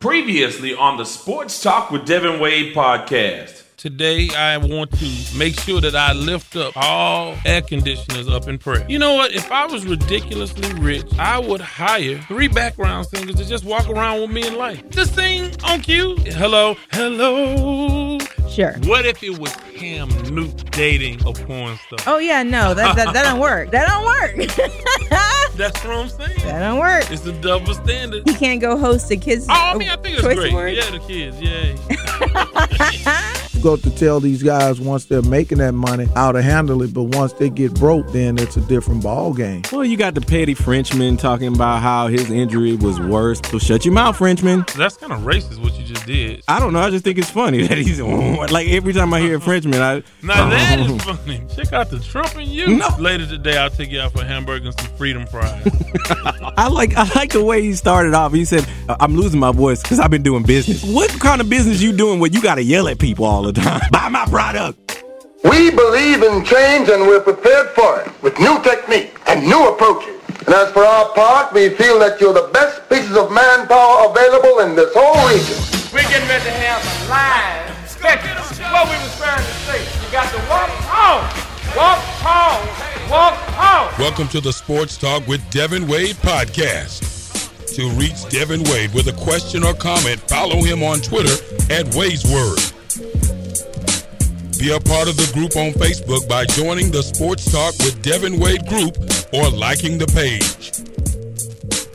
Previously on the Sports Talk with Devin Wade podcast. Today, I want to make sure that I lift up all air conditioners up in prayer. You know what? If I was ridiculously rich, I would hire three background singers to just walk around with me in life. Just sing on cue. Hello, hello. Sure. What if it was Cam Newt dating a porn star? Oh yeah, no, that that, that don't work. That don't work. That's what I'm saying. that don't work. It's a double standard. He can't go host the kids. Oh, I mean, I think it's great. Awards? Yeah, the kids, yeah. You go to tell these guys once they're making that money how to handle it, but once they get broke, then it's a different ball game. Well, you got the petty Frenchman talking about how his injury was worse. So shut your mouth, Frenchman. That's kind of racist what you just did. I don't know. I just think it's funny that he's like every time I hear a Frenchman, I Now that is funny. Check out the Trump and you. No. Later today, I'll take you out for a hamburger and some freedom fries. I like I like the way he started off. He said, "I'm losing my voice because I've been doing business." What kind of business you doing where you got to yell at people all the time? Buy my product. We believe in change and we're prepared for it with new technique and new approaches. And as for our part, we feel that you're the best pieces of manpower available in this whole region. We're getting ready to have a live spectacle. What we was trying to say, you got to walk home, walk home, walk home. Welcome to the Sports Talk with Devin Wade podcast. To reach Devin Wade with a question or comment, follow him on Twitter at Wade's Word. Be a part of the group on Facebook by joining the Sports Talk with Devin Wade group or liking the page.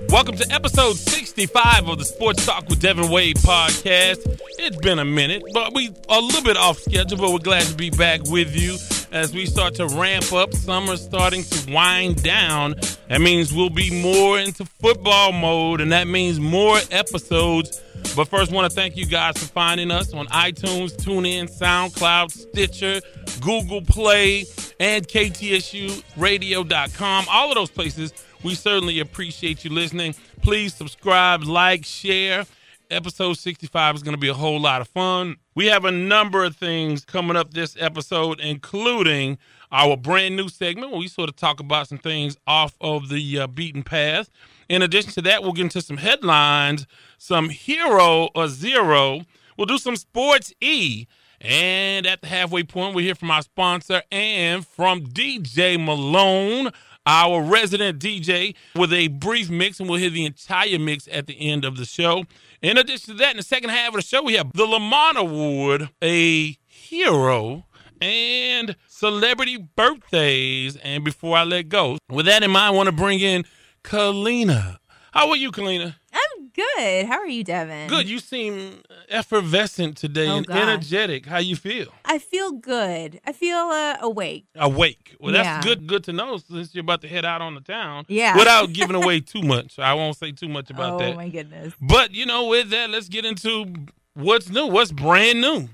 Welcome to episode 65 of the Sports Talk with Devin Wade podcast. It's been a minute, but we are a little bit off schedule, but we're glad to be back with you as we start to ramp up. Summer's starting to wind down. That means we'll be more into football mode, and that means more episodes. But first, want to thank you guys for finding us on iTunes, TuneIn, SoundCloud, Stitcher, Google Play, and KTSURadio.com. All of those places, we certainly appreciate you listening. Please subscribe, like, share. Episode 65 is going to be a whole lot of fun. We have a number of things coming up this episode, including our brand new segment where we sort of talk about some things off of the uh, beaten path. In addition to that, we'll get into some headlines, some hero or zero. We'll do some sports E. And at the halfway point, we hear from our sponsor and from DJ Malone, our resident DJ, with a brief mix, and we'll hear the entire mix at the end of the show. In addition to that, in the second half of the show, we have the Lamont Award, a hero, and celebrity birthdays. And before I let go, with that in mind, I want to bring in Kalina. How are you, Kalina? Good. How are you, Devin? Good. You seem effervescent today Oh, and gosh. energetic. How you feel? I feel good. I feel uh, awake. Awake. Well, that's Yeah. good. Good to know since you're about to head out on the town. Yeah. Without giving away too much. I won't say too much about oh that. Oh my goodness. But you know, with that, let's get into what's new. What's brand new?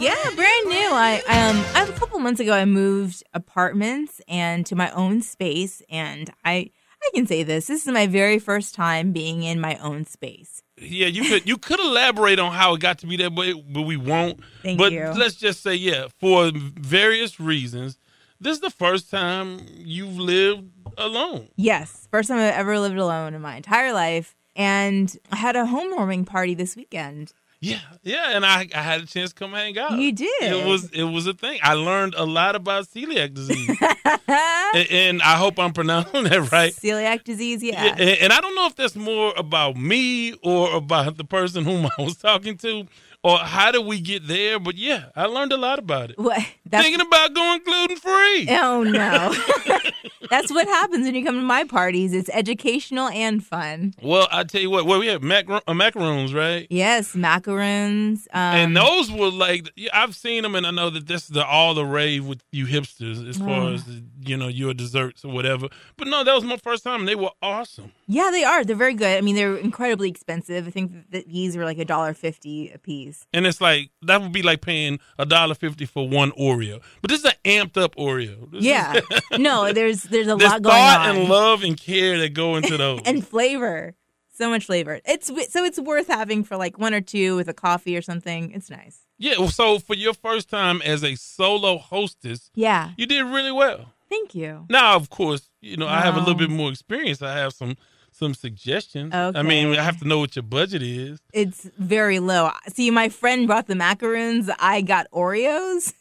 Yeah, brand new. I um a couple months ago I moved apartments and to my own space and I I can say this. This is my very first time being in my own space. Yeah, you could you could elaborate on how it got to be that way, but we won't. Thank but you. let's just say, yeah, for various reasons, this is the first time you've lived alone. Yes, first time I've ever lived alone in my entire life. And I had a homewarming party this weekend. Yeah, yeah, and I, I had a chance to come hang out. You did. It was it was a thing. I learned a lot about celiac disease, and, and I hope I'm pronouncing that right. Celiac disease, yeah. And, and I don't know if that's more about me or about the person whom I was talking to, or how do we get there. But yeah, I learned a lot about it. What? Thinking about going gluten free. oh no. That's what happens when you come to my parties. It's educational and fun. Well, I tell you what. Well, we have macar- uh, macaroons, right? Yes, macaroons. Um, and those were like I've seen them, and I know that this is the all the rave with you hipsters as far Oh. as you know your desserts or whatever. But no, that was my first time. and They were awesome. Yeah, they are. They're very good. I mean, they're incredibly expensive. I think that these were like a dollar fifty a piece. And it's like that would be like paying a dollar fifty for one Oreo. But this is an amped up Oreo. This is- Yeah. no, there's there's a There's lot going thought on. and love and care that go into those. and flavor. So much flavor. It's so it's worth having for like one or two with a coffee or something. It's nice. yeah. So for your first time as a solo hostess, Yeah. you did really well. Thank you. Now, of course, you know I have a little bit more experience. I have some some suggestions. Okay. I mean, I have to know what your budget is. It's very low. See, my friend brought the macaroons. I got Oreos.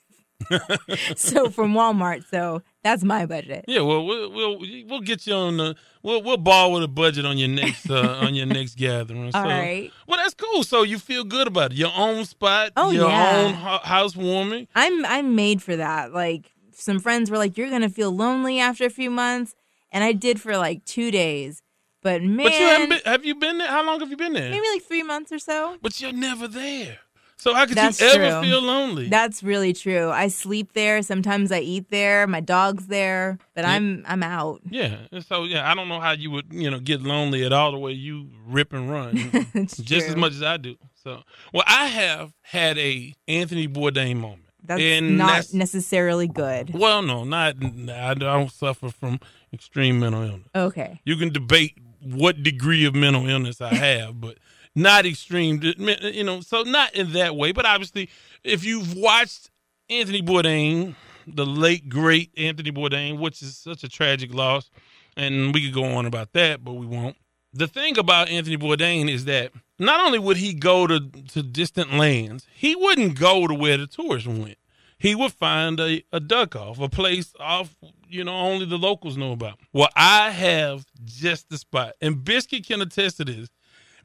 so from Walmart. So that's my budget. Yeah, well, we'll we'll, we'll get you on the we'll we'll ball with a budget on your next uh, on your next gathering. All so, right. Well, that's cool. So you feel good about it. Your own spot. Oh, your yeah. own ho- housewarming. I'm I'm made for that. Like some friends were like, "You're gonna feel lonely after a few months," and I did for like two days. But man, But you haven't been. Have you been there? How long have you been there? maybe like three months or so. But you're never there. So how could That's you ever true. feel lonely? That's really true. I sleep there. Sometimes I eat there. My dog's there, but Yeah. I'm I'm out. yeah. So yeah, I don't know how you would you know get lonely at all the way you rip and run, just as much as I do. So well, I have had a Anthony Bourdain moment. That's and not that's- necessarily good. Well, no, not I don't suffer from extreme mental illness. Okay. You can debate what degree of mental illness I have, but not extreme. You know, so not in that way. But obviously, if you've watched Anthony Bourdain, the late great Anthony Bourdain, which is such a tragic loss, and we could go on about that, but we won't. The thing about Anthony Bourdain is that not only would he go to, to distant lands, he wouldn't go to where the tourists went. He would find a, a duck off, a place off, you know, only the locals know about. Well, I have just the spot. And Biscuit can attest to this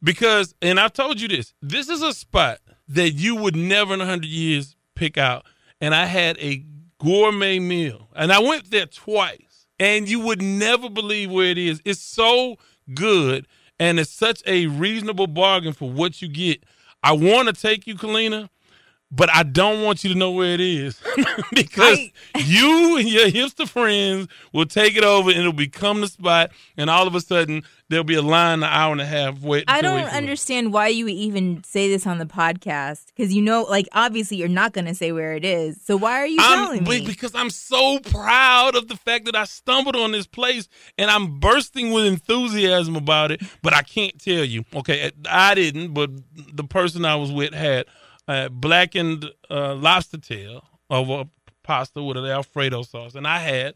because, and I've told you this, this is a spot that you would never in a hundred years pick out. And I had a gourmet meal, and I went there twice, and you would never believe where it is. It's so good, and it's such a reasonable bargain for what you get. I want to take you, Kalina, but I don't want you to know where it is because you and your hipster friends will take it over and it'll become the spot, and all of a sudden there'll be a line an hour and a half wait. I don't wait for it. understand why you would even say this on the podcast because you know, like, obviously you're not going to say where it is. So why are you I'm, telling me? because I'm so proud of the fact that I stumbled on this place and I'm bursting with enthusiasm about it, but I can't tell you. Okay, I didn't, but the person I was with had uh, blackened uh, lobster tail over pasta with an Alfredo sauce, and I had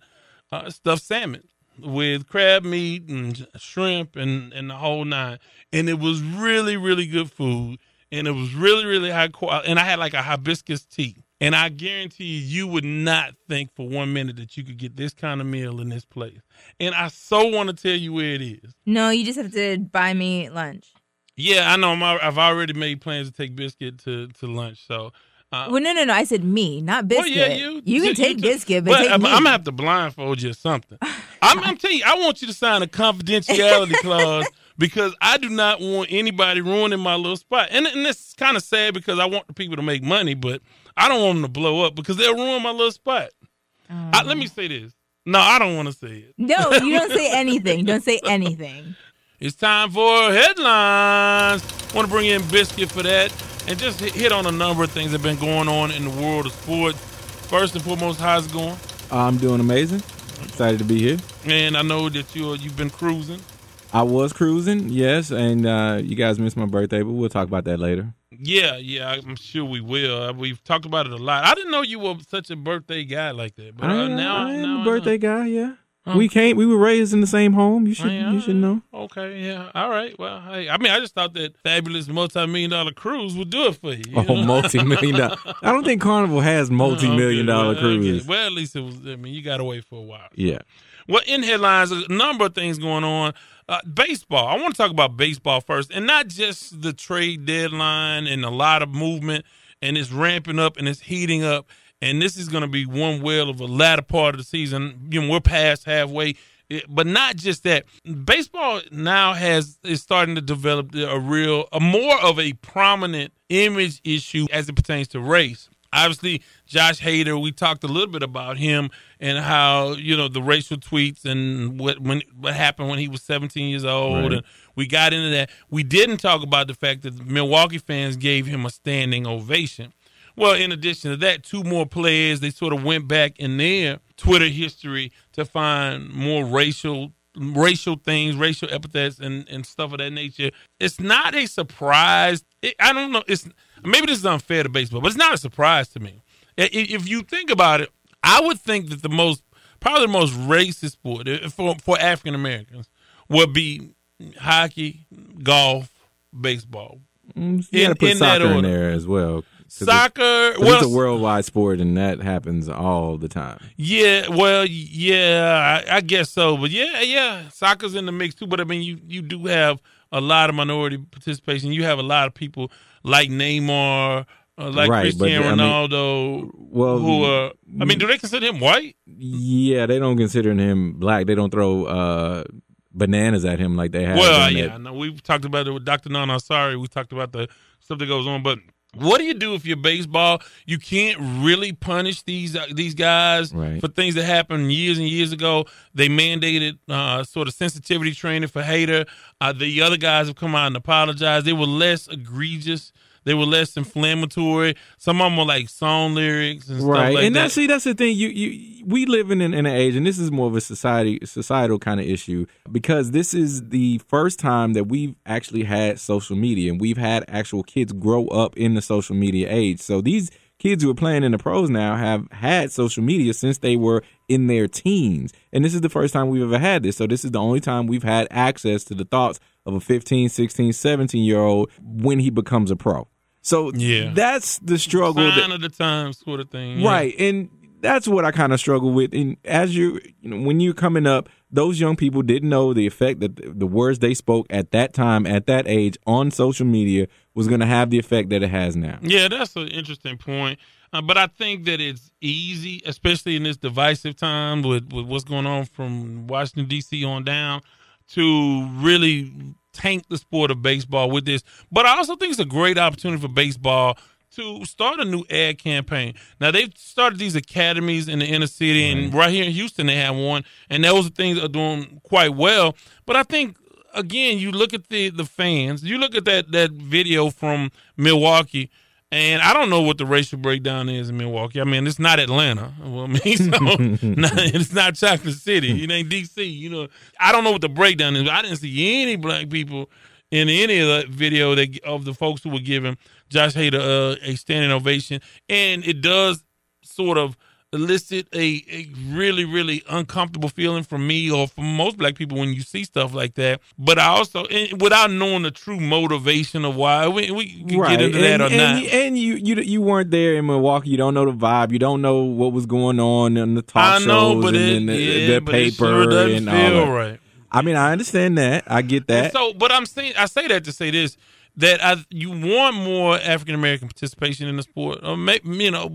uh, stuffed salmon with crab meat and shrimp and, and the whole nine. And it was really, really good food. And it was really, really high quality. And I had like a hibiscus tea. And I guarantee you, you would not think for one minute that you could get this kind of meal in this place. And I so want to tell you where it is. no, you just have to buy me lunch. Yeah, I know. I'm, I've already made plans to take Biscuit to, to lunch. So, uh, Well, no, no, no. I said me, not well, biscuit. yeah, you. you can take t- biscuit, but, take I'm. I'm gonna have to blindfold you or something. I'm, I'm telling you, I want you to sign a confidentiality clause because I do not want anybody ruining my little spot. And, and it's kind of sad because I want the people to make money, but I don't want them to blow up because they'll ruin my little spot. I, let me say this. No, I don't want to say it. no, you don't say anything. Don't say anything. It's time for headlines. Want to bring in Biscuit for that and just hit- on a number of things that have been going on in the world of sports. First and foremost, how's it going? I'm doing amazing. Excited to be here. And I know that you you've been cruising. I was cruising, yes, and uh, you guys missed my birthday, but we'll talk about that later. Yeah, yeah, I'm sure we will. Uh, We've talked about it a lot. I didn't know you were such a birthday guy like that, but uh, I, now I am now a I birthday guy, yeah. Huh. We came. We were raised in the same home. You should. Oh? You should know. Okay, yeah, all right. Well, hey, I mean, I just thought that fabulous multi-million dollar cruise would do it for you. you Oh, know? multi-million dollar. I don't think Carnival has multi-million dollar well, cruises. Well, at least it was. I mean, you got to wait for a while. Yeah. Well, in headlines, a number of things going on. Uh, baseball. I want to talk about baseball first, and not just the trade deadline and a lot of movement, and it's ramping up and it's heating up. And this is going to be one well of a latter part of the season. You know, we're past halfway, but not just that. Baseball now has is starting to develop a real, a more of a prominent image issue as it pertains to race obviously Josh Hader, we talked a little bit about him and how, you know, the racial tweets and what when what happened when he was 17 years old Right. and we got into that. We didn't talk about the fact that the Milwaukee fans gave him a standing ovation. Well, in addition to that, two more players, they sort of went back in their Twitter history to find more racial racial things, racial epithets and, and stuff of that nature. It's not a surprise. It, I don't know. It's maybe this is unfair to baseball, but it's not a surprise to me. If you think about it, I would think that the most probably the most racist sport uh, for for African Americans would be hockey, golf, baseball. Mm, You got to In- put in that soccer in there as well. It's- well, it's a worldwide sport, and that happens all the time. Yeah, well, yeah, I, I guess so. But yeah, yeah, soccer's in the mix too. But I mean, you you do have a lot of minority participation. You have a lot of people like Neymar, uh, like Right, but, Cristiano I mean, Ronaldo, well, who are. I mean, do they consider him white? Yeah, they don't consider him black. They don't throw uh, bananas at him like they have. Well, yeah, that- I know. We've talked about it with Dr. Nana. Sorry, we talked about the stuff that goes on. But what do you do if you're baseball? You can't really punish these uh, these guys Right. for things that happened years and years ago. They mandated uh, sort of sensitivity training for Hader. Uh, the other guys have come out and apologized. They were less egregious. They were less inflammatory. Some of them were like song lyrics and stuff right. like and that. that's see that's the thing. You you we live in an, in an age and this is more of a society societal kind of issue because this is the first time that we've actually had social media and we've had actual kids grow up in the social media age. So these kids who are playing in the pros now have had social media since they were in their teens. And this is the first time we've ever had this. So this is the only time we've had access to the thoughts of a 15 16 17 year old when he becomes a pro so Yeah. that's the struggle that, of the times sort of thing. yeah. Right. And that's what I kind of struggle with. And as you, you know, when you're coming up, those young people didn't know the effect that the, the words they spoke at that time, at that age, on social media was going to have the effect that it has now. Yeah, that's an interesting point. Uh, but I think that it's easy, especially in this divisive time with, with what's going on from Washington, D.C. on down, to really tank the sport of baseball with this. But I also think it's a great opportunity for baseball to start a new ad campaign. Now they've started these academies in the inner city, and right here in Houston they have one, and those are things that are doing quite well. But I think again, you look at the the fans, you look at that that video from Milwaukee. And I don't know what the racial breakdown is in Milwaukee. I mean, it's not Atlanta. Well, I mean, so not, it's not Chocolate City. It ain't DC. You know, I don't know what the breakdown is. I didn't see any black people in any of the video that of the folks who were giving Josh Hader uh, a standing ovation, and it does sort of elicit a, a really really uncomfortable feeling from me or from most black people when you see stuff like that. But I also, and without knowing the true motivation of why, we, we can get into that and, or and, not. And you, you you weren't there in Milwaukee. You don't know the vibe. You don't know what was going on in the talk I know, shows and it, in the, yeah, the paper sure and all that. right. I mean, I understand that. I get that. So, but I'm saying I say that to say this that I you want more African American participation in the sport. Or may, you know,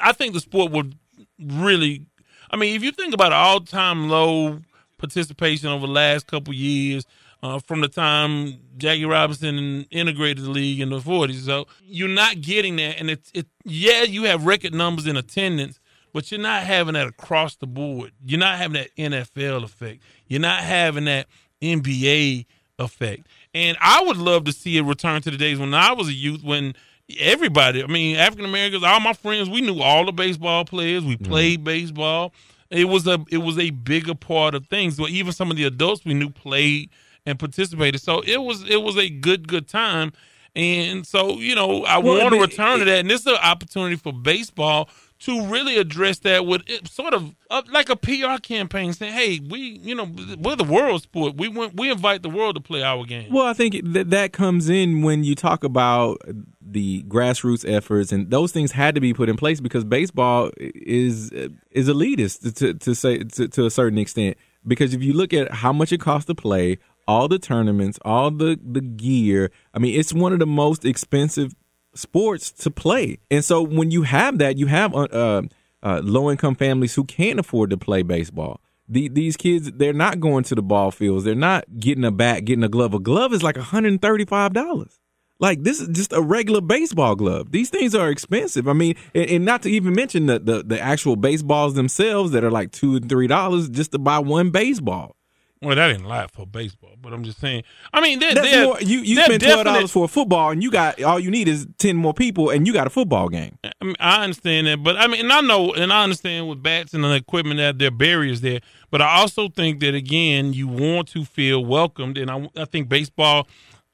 I think the sport would really. I mean, if you think about all time low participation over the last couple years. Uh, from the time Jackie Robinson integrated the league in the 40s, so you're not getting that, and it's it. Yeah, you have record numbers in attendance, but you're not having that across the board. You're not having that NFL effect. You're not having that NBA effect. And I would love to see it return to the days when I was a youth when everybody, I mean, African Americans, all my friends, we knew all the baseball players. We played baseball. It was a it was a bigger part of things. But even some of the adults we knew played and participated. So it was it was a good good time. And so, you know, I Well, want to return to that. And this is an opportunity for baseball to really address that with sort of uh, like a PR campaign saying, hey, we, you know, we're the world sport. We want, we invite the world to play our game. Well, I think that that comes in when you talk about the grassroots efforts, and those things had to be put in place because baseball is is elitist to to say to, to a certain extent. Because if you look at how much it costs to play, all the tournaments, all the the gear, I mean, it's one of the most expensive sports to play. And so when you have that, you have uh, uh, uh, low income families who can't afford to play baseball. The, these kids, they're not going to the ball fields. They're not getting a bat, getting a glove. A glove is like $135. Like this is just a regular baseball glove. These things are expensive. I mean, and, and not to even mention the, the the actual baseballs themselves that are like two and three dollars just to buy one baseball. Well, that ain't life for baseball, but I'm just saying. I mean, they're, That's they're, more. You you spend twelve dollars for a football, and you got all you need is ten more people, and you got a football game. I, mean, I understand that, but I mean, and I know, and I understand with bats and the equipment that there are barriers there. But I also think that again, you want to feel welcomed, and I, I think baseball.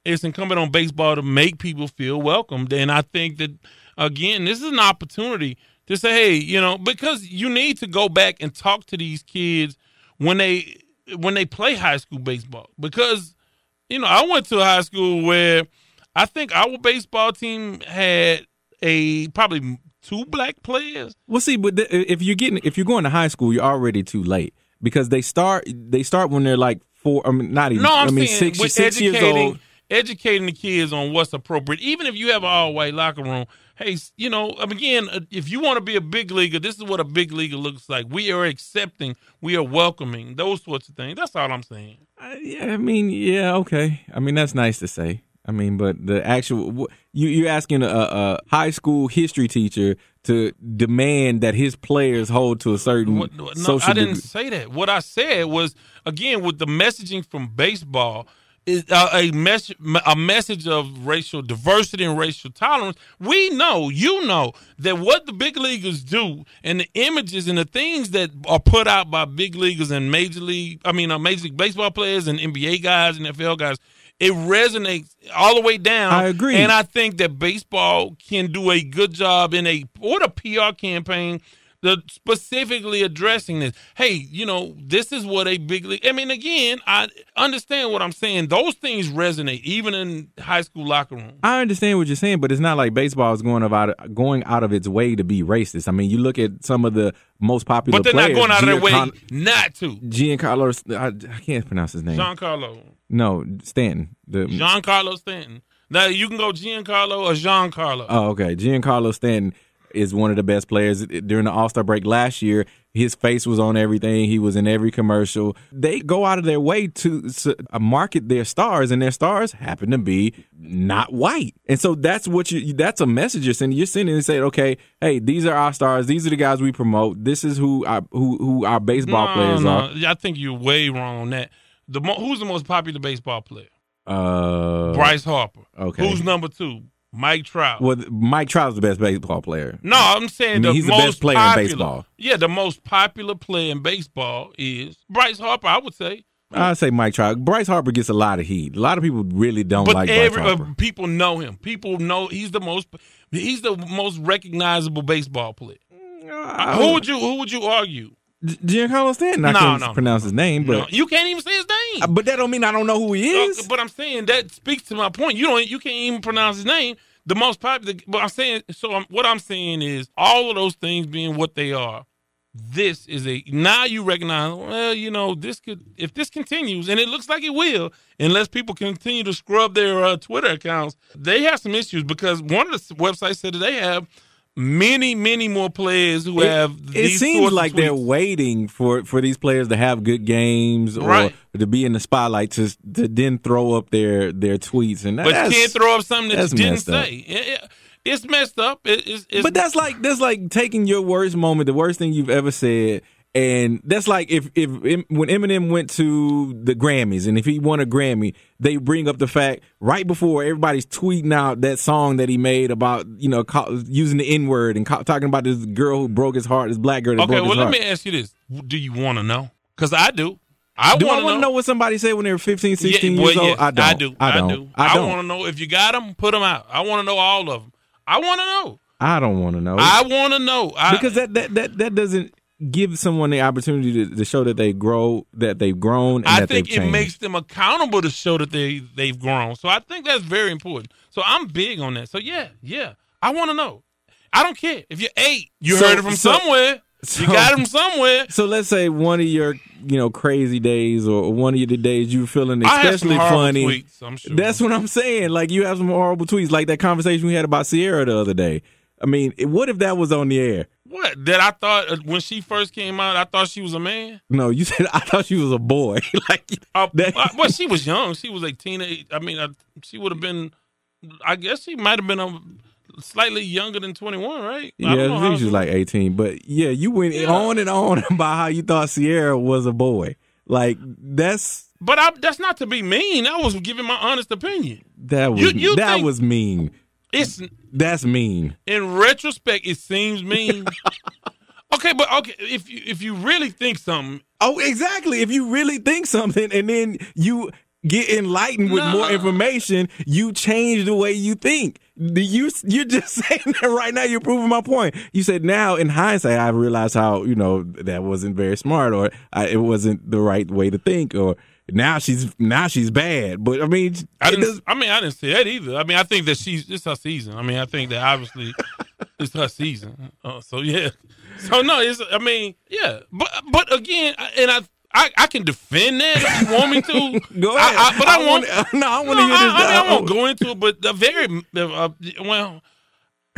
It's incumbent on baseball to make people feel welcomed, and I think that again, this is an opportunity to say, hey, you know, because you need to go back and talk to these kids when they when they play high school baseball because you know, I went to a high school where I think our baseball team had a probably two black players. Well, see, but th- if you're getting if you're going to high school, you're already too late because they start they start when they're like four. I mean, not even. No, I'm I mean saying six, six years old. educating the kids on what's appropriate. Even if you have an all white locker room, hey, you know, um, again, uh, if you want to be a big leaguer, this is what a big leaguer looks like. We are accepting, we are welcoming, those sorts of things. That's all I'm saying. Uh, yeah, I mean, yeah, okay. I mean, that's nice to say. I mean, but the actual you you're asking a, a high school history teacher to demand that his players hold to a certain What, no, social. I didn't degree. say that. What I said was again with the messaging from baseball is uh, a message a message of racial diversity and racial tolerance. We know, you know, that what the big leaguers do and the images and the things that are put out by big leaguers and major league, I mean, uh, major league baseball players and NBA guys and NFL guys. It resonates all the way down. I agree. and I think that baseball can do a good job in a what a PR campaign the specifically addressing this. Hey, you know, this is what a big league. I mean, again, I understand what I'm saying. Those things resonate even in high school locker room. I understand what you're saying, but it's not like baseball is going about going out of its way to be racist. I mean, you look at some of the most popular But they're players. not going out of their way not to. Giancarlo, I, I can't pronounce his name. Giancarlo. no, Stanton. The Giancarlo Stanton. Now you can go Giancarlo or Giancarlo. Oh, okay. Giancarlo Stanton is one of the best players during the All Star break last year. His face was on everything. He was in every commercial. They go out of their way to uh, market their stars, and their stars happen to be not white. And so that's what you. That's a message you're sending. You're sending and saying, okay, hey, these are our stars. These are the guys we promote. This is who our who who our baseball players are. I think you're way wrong on that. The mo- who's the most popular baseball player? Uh, Bryce Harper. okay. Who's number two? Mike Trout. Well, Mike Trout's the best baseball player. No, I'm saying I mean, the he's the most best player in baseball. Yeah, the most popular player in baseball is Bryce Harper. I would say, I say Mike Trout. Bryce Harper gets a lot of heat. A lot of people really don't but like every Bryce uh, Harper. people know him. People know he's the most. He's the most recognizable baseball player. Uh, who would you Who would you argue? Giancarlo Stanton. I No, can't no, pronounce his name, No, but you can't even say his name. Uh, but that don't mean I don't know who he Uh, is. but I'm saying that speaks to my point. You don't. You can't even pronounce his name. The most popular. But I'm saying. So I'm, what I'm saying is all of those things being what they are. This is a now you recognize. Well, you know this could if this continues, and it looks like it will, unless people continue to scrub their uh, Twitter accounts. They have some issues because one of the websites said that they have many, many more players who It, have. it seems like they're waiting for, for these players to have good games or Right. to be in the spotlight to to then throw up their their tweets and that, But that's, you can't throw up something that you didn't say. It- it- it's messed up. It- it's, it's, But that's like that's like taking your worst moment, the worst thing you've ever said, and that's like if if when Eminem went to the Grammys and if he won a Grammy, they bring up the fact right before everybody's tweeting out that song that he made about you know using the N word and talking about this girl who broke his heart, this black girl that Okay, well, let me ask you this. Do you want to know? Because I do. I Do I want to know what somebody said when they were 15, 16 well, years old? yes, I don't. I do. I don't. do. I don't. want to know if you got them, put them out. I want to know all of them. I want to know. I don't want to know. I want to know. I, because that, that that that doesn't give someone the opportunity to, to show that they grow, that they've grown, and I think it changed. makes them accountable to show that they they've grown. So I think that's very important. So I'm big on that. So yeah, yeah, I want to know. I don't care if you're eight. You So- heard it from so- somewhere. so- you got it from somewhere. So let's say one of your, you know, crazy days or one of the days you're feeling I have some especially funny. tweets, sure. That's what I'm saying. Like you have some horrible tweets, like that conversation we had about Ciara the other day. I mean, what if that was on the air? What that I thought uh, when she first came out, I thought she was a man. No, you said I thought she was a boy. like Uh, that- uh, well, she was young. She was a teenage. I mean, uh, she would have been. I guess she might have been a, slightly younger than twenty one, right? I don't yeah, know I think she was like 18. But yeah, you went on and on about how you thought Ciara was a boy. Like that's But I, that's not to be mean. I was giving my honest opinion. that was You- you that think- was mean. It's That's mean. in retrospect, it seems mean. okay, but okay, if you if you really think something, Oh, exactly. If you really think something and then you get enlightened with more information, you change the way you think. You you're just saying that right now. You're proving my point. You said now in hindsight, I realized how you know that wasn't very smart or I, it wasn't the right way to think or now she's now she's bad. But I mean, I didn't. does- I mean, I didn't see that either. I mean, I think that she's it's her season. I mean, I think that obviously it's her season. Uh, so yeah. So no, it's. I mean, yeah. But but again, and I. I, I can defend that if you want me to. Go I- ahead. I- but I, I want. no, I wanna no, hear this. I, I, mean, I won't go into it, but the very uh, well,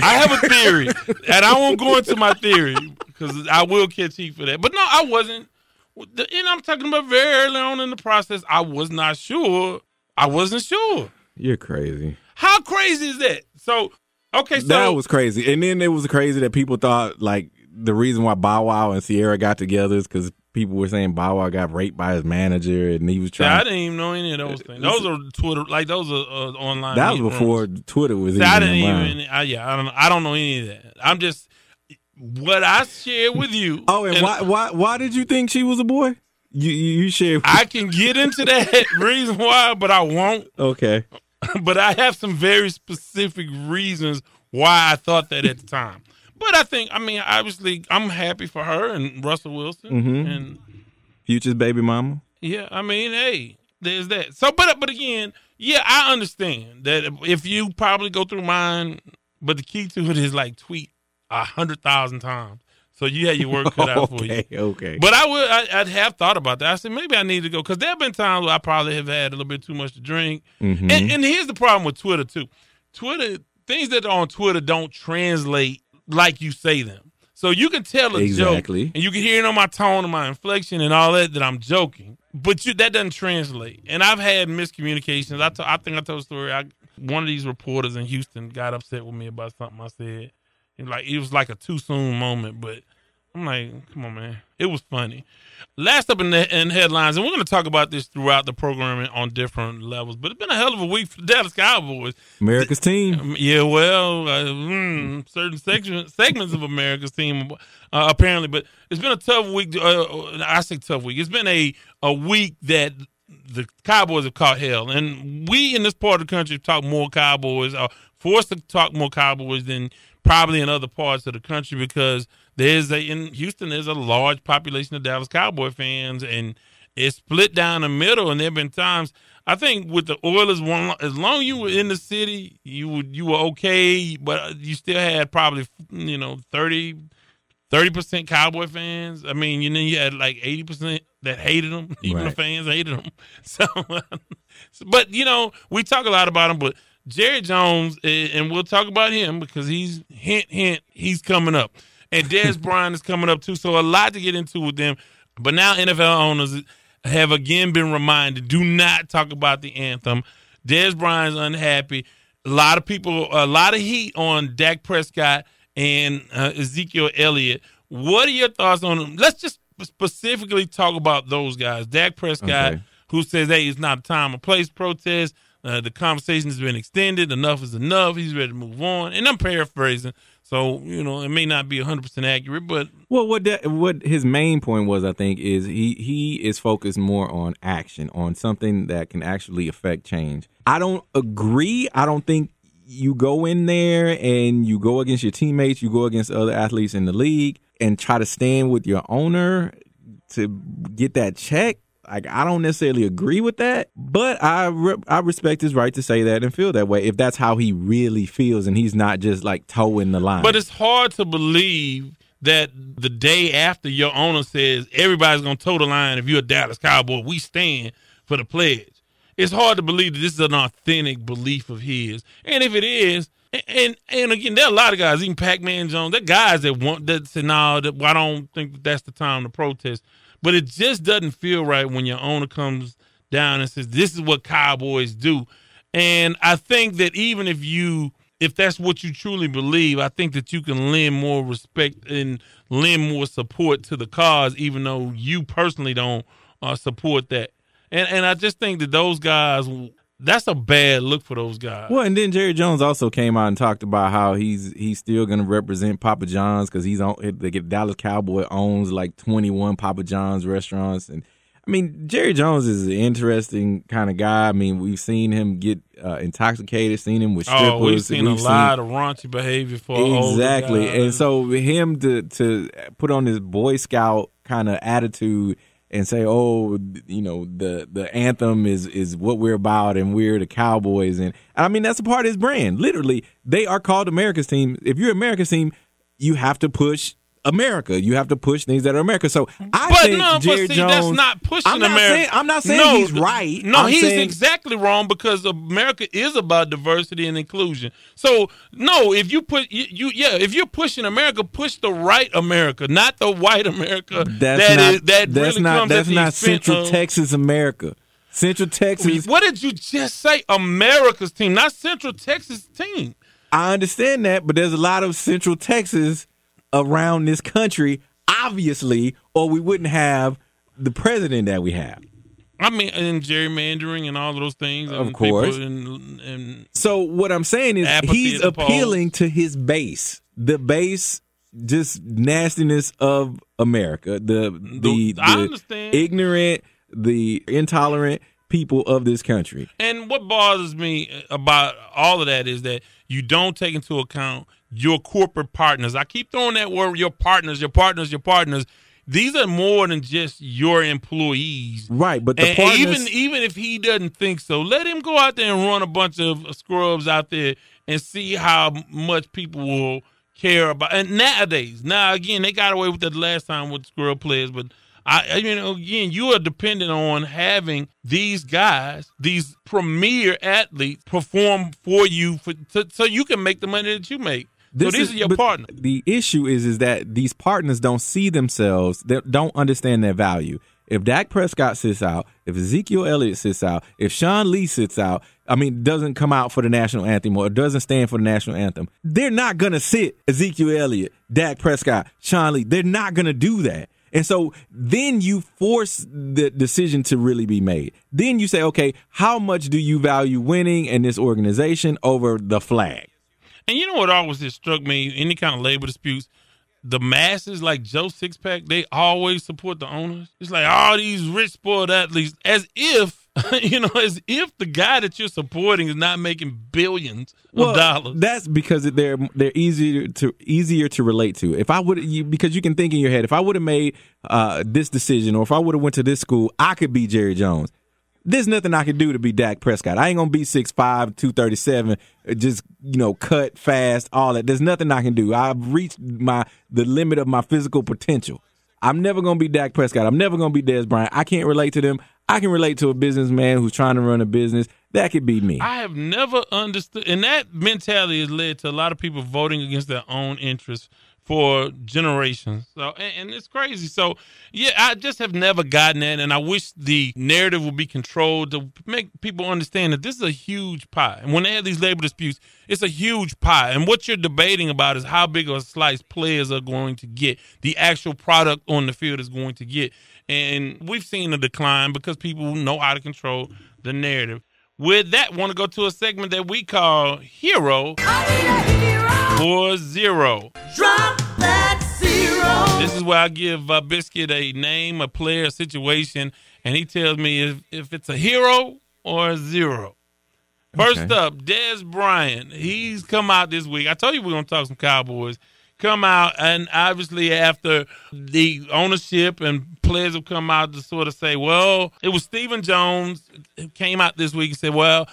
I have a theory, and I won't go into my theory because I will catch heat for that. But no, I wasn't. And I'm talking about very early on in the process. I was not sure. I wasn't sure. You're crazy. How crazy is that? So okay, so that was crazy. And then it was crazy that people thought like the reason why Bow Wow and Ciara got together is because people were saying Bow Wow got raped by his manager and he was trying. Yeah, I didn't even know any of those things. Those are Twitter, like those are uh, online. that was before rooms. Twitter was See, I even didn't online. even. I, yeah, I don't. I don't know any of that. I'm just what I shared with you. Oh, and, why why why did you think she was a boy? You you, shared. I can get into that reason why, but I won't. okay. but I have some very specific reasons why I thought that at the time. But I think, I mean, obviously, I'm happy for her and Russell Wilson, Mhm. and Future's baby mama. yeah, I mean, hey, there's that. So, but but again, yeah, I understand that if you probably go through mine, but the key to it is like tweet a hundred thousand times, so you had your work cut out for you. okay, okay. But I would, I, I'd have thought about that. I said maybe I need to go because there have been times where I probably have had a little bit too much to drink. Mhm. And, and here's the problem with Twitter too. Twitter things that are on Twitter don't translate like you say them. So you can tell a Exactly. joke, and you can hear it on my tone and my inflection and all that that I'm joking, but you that doesn't translate. And I've had miscommunications. I to- I think I told a story. I, one of these reporters in Houston got upset with me about something I said. And like it was like a too soon moment, but I'm like, come on, man. It was funny. Last up in the in headlines, and we're going to talk about this throughout the programming on different levels. But it's been a hell of a week for the Dallas Cowboys. America's team. Um, Yeah, well, uh, mm, certain section, segments of America's team uh, apparently, but it's been a tough week. Uh, I say tough week. It's been a a week that the Cowboys have caught hell, and we in this part of the country talk more Cowboys, are forced to talk more Cowboys than probably in other parts of the country because there's a in Houston there's a large population of Dallas Cowboy fans, and it's split down the middle. And there have been times I think with the Oilers, one as long as you were in the city, you would you were okay, but you still had probably you know 30 percent Cowboy fans. I mean, you know, you had like eighty percent that hated them. Even the fans hated them. So, but you know, we talk a lot about him. But Jerry Jones, and we'll talk about him because he's hint hint he's coming up, and Dez Bryant is coming up too. So a lot to get into with them. But now NFL owners have again been reminded: do not talk about the anthem. Dez Bryant's unhappy. A lot of people, a lot of heat on Dak Prescott and uh, Ezekiel Elliott. What are your thoughts on them? Let's just specifically talk about those guys. Dak Prescott, Okay. who says, "Hey, it's not a time or place protest." Uh, the conversation has been extended. Enough is enough. He's ready to move on. And I'm paraphrasing, so you know it may not be 100 percent accurate, but Well, what that, what his main point was, I think, is he he is focused more on action, on something that can actually affect change. I don't agree. I don't think you go in there and you go against your teammates, you go against other athletes in the league, and try to stand with your owner to get that check. Like I don't necessarily agree with that, but I re- I respect his right to say that and feel that way if that's how he really feels, and he's not just like toeing the line. But it's hard to believe that the day after your owner says everybody's going to toe the line if you're a Dallas Cowboy, we stand for the pledge. It's hard to believe that this is an authentic belief of his. And if it is, and and, and again, there are a lot of guys, even Pac-Man Jones, there are guys that want that say, no, that, I don't think that that's the time to protest. But it just doesn't feel right when your owner comes down and says, this is what Cowboys do. And I think that even if you if that's what you truly believe, I think that you can lend more respect and lend more support to the cause, even though you personally don't uh, support that. And and I just think that those guys, that's a bad look for those guys. Well, and then Jerry Jones also came out and talked about how he's he's still going to represent Papa John's because he's on the Dallas Cowboy owns like twenty one Papa John's restaurants, and I mean Jerry Jones is an interesting kind of guy. I mean we've seen him get uh, intoxicated, seen him with strippers. Oh, we've seen a we've lot of raunchy behavior for exactly, and so him to to put on this Boy Scout kind of attitude and say, "Oh, you know, the the anthem is is what we're about, and we're the Cowboys." And I mean, that's a part of his brand. Literally, they are called America's team. If you're America's team, you have to push America. You have to push things that are America. So I but think no, Jerry but see, Jones. that's not pushing I'm not America. Saying, I'm not saying no, he's right. No, I'm he's saying- exactly wrong because America is about diversity and inclusion. So no, if you put you, you yeah, if you're pushing America, push the right America, not the white America. That's that not. is- that that's really not. comes That's not Central of- Texas America. Central Texas. What did you just say? America's team, not Central Texas team. I understand that, but there's a lot of Central Texas around this country, obviously, or we wouldn't have the president that we have. I mean, and gerrymandering and all of those things. Of course. And, and So what I'm saying is he's polls. appealing to his base, the base, just nastiness of America, the the, the understand. ignorant, the intolerant people of this country. And what bothers me about all of that is that you don't take into account your corporate partners. I keep throwing that word, your partners, your partners, your partners. These are more than just your employees. Right, but the And partners, even even if he doesn't think so, let him go out there and run a bunch of scrubs out there and see how much people will care about. And nowadays, now again, they got away with that last time with scrub players, but I, I- you know, again, you are dependent on having these guys, these premier athletes, perform for you, for so, so you can make the money that you make. So these is- are your but partners. The issue is is that these partners don't see themselves, they don't understand their value. If Dak Prescott sits out, if Ezekiel Elliott sits out, if Sean Lee sits out, I mean, doesn't come out for the national anthem or doesn't stand for the national anthem, they're not gonna sit Ezekiel Elliott, Dak Prescott, Sean Lee. They're not gonna do that. And so then you force the decision to really be made. Then you say, okay, how much do you value winning in this organization over the flag? And you know what always just struck me? Any kind of labor disputes, the masses like Joe Sixpack, they always support the owners. It's like all these rich spoiled athletes, as if you know, as if the guy that you're supporting is not making billions of dollars. That's because they're they're easier to easier to relate to. If I would you, because you can think in your head, if I would have made uh, this decision or if I would have went to this school, I could be Jerry Jones. There's nothing I can do to be Dak Prescott. I ain't gonna be 6'5", 237, uh, just you know, cut fast, all that. There's nothing I can do. I've reached my the limit of my physical potential. I'm never gonna be Dak Prescott. I'm never gonna be Dez Bryant. I can't relate to them. I can relate to a businessman who's trying to run a business. That could be me. I have never understood, and that mentality has led to a lot of people voting against their own interests for generations. So, and, and it's crazy. So, yeah, I just have never gotten that, and I wish the narrative would be controlled to make people understand that this is a huge pie. And when they have these labor disputes, it's a huge pie. And what you're debating about is how big a slice players are going to get, the actual product on the field is going to get. And we've seen a decline because people know how to control the narrative. With that, want to go to a segment that we call Hero or Zero. Drop that zero. This is where I give uh, Biscuit a name, a player, a situation, and he tells me if, if it's a hero or a zero. First Okay. up, Dez Bryant. He's come out this week. I told you we are going to talk some Cowboys. Come out, and obviously, after the ownership and players have come out to sort of say, well, it was Stephen Jones who came out this week and said, well,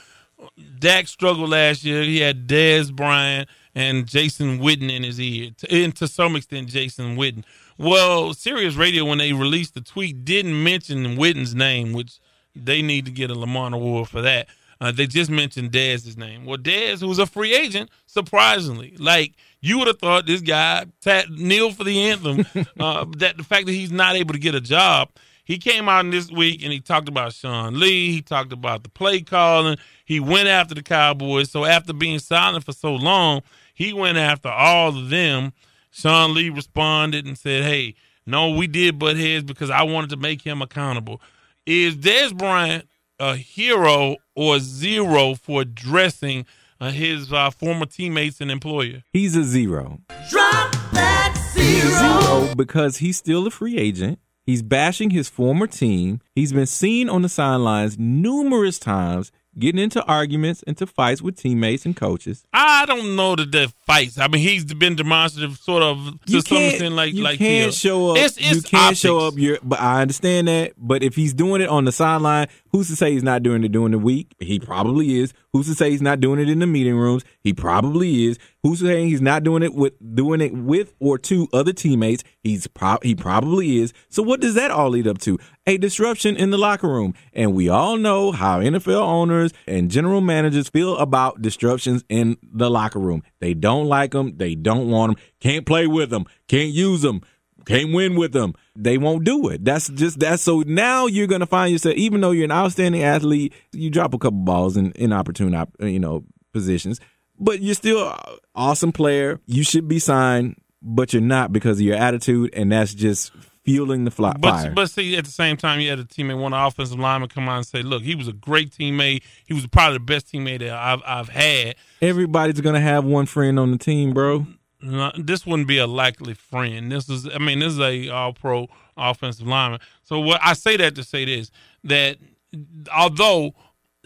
Dak struggled last year. He had Dez Bryant and Jason Witten in his ear, and to some extent, Jason Witten. Well, Sirius Radio, when they released the tweet, didn't mention Witten's name, which they need to get a Lamar Award for that. Uh, they just mentioned Dez's name. Well, Dez, who's a free agent, surprisingly, like you would have thought this guy sat kneel for the anthem. uh, that the fact that he's not able to get a job, he came out in this week and he talked about Sean Lee. He talked about the play calling. He went after the Cowboys. So after being silent for so long, he went after all of them. Sean Lee responded and said, "Hey, no, we did butt heads because I wanted to make him accountable." Is Dez Bryant a hero or zero for addressing uh, his uh, former teammates and employer? He's a zero. Drop that He's a zero. zero because he's still a free agent. He's bashing his former team. He's been seen on the sidelines numerous times getting into arguments, into fights with teammates and coaches. I don't know that that fights. I mean, he's been demonstrative, sort of to some extent, like you like can't Hill. show up. It's, it's you can't show up. Your, but I understand that. But if he's doing it on the sideline, who's to say he's not doing it during the week? He probably is. Who's to say he's not doing it in the meeting rooms? He probably is. Who's saying he's not doing it with doing it with or to other teammates? He's pro- he probably is. So what does that all lead up to? A disruption in the locker room. And we all know how NFL owners and general managers feel about disruptions in the locker room. They don't like them. They don't want them. Can't play with them. Can't use them. Can't win with them. They won't do it. That's just that's so now you're gonna find yourself, even though you're an outstanding athlete, you drop a couple balls in inopportune, op- you know, positions, but you're still an awesome player. You should be signed, but you're not because of your attitude, and that's just fueling the But fire. but see, at the same time, you had a teammate, one offensive lineman, come out and say, "Look, he was a great teammate. He was probably the best teammate that I've I've had." Everybody's gonna have one friend on the team, bro. This wouldn't be a likely friend. This is, I mean, this is a all pro offensive lineman. So what I say that to say this that although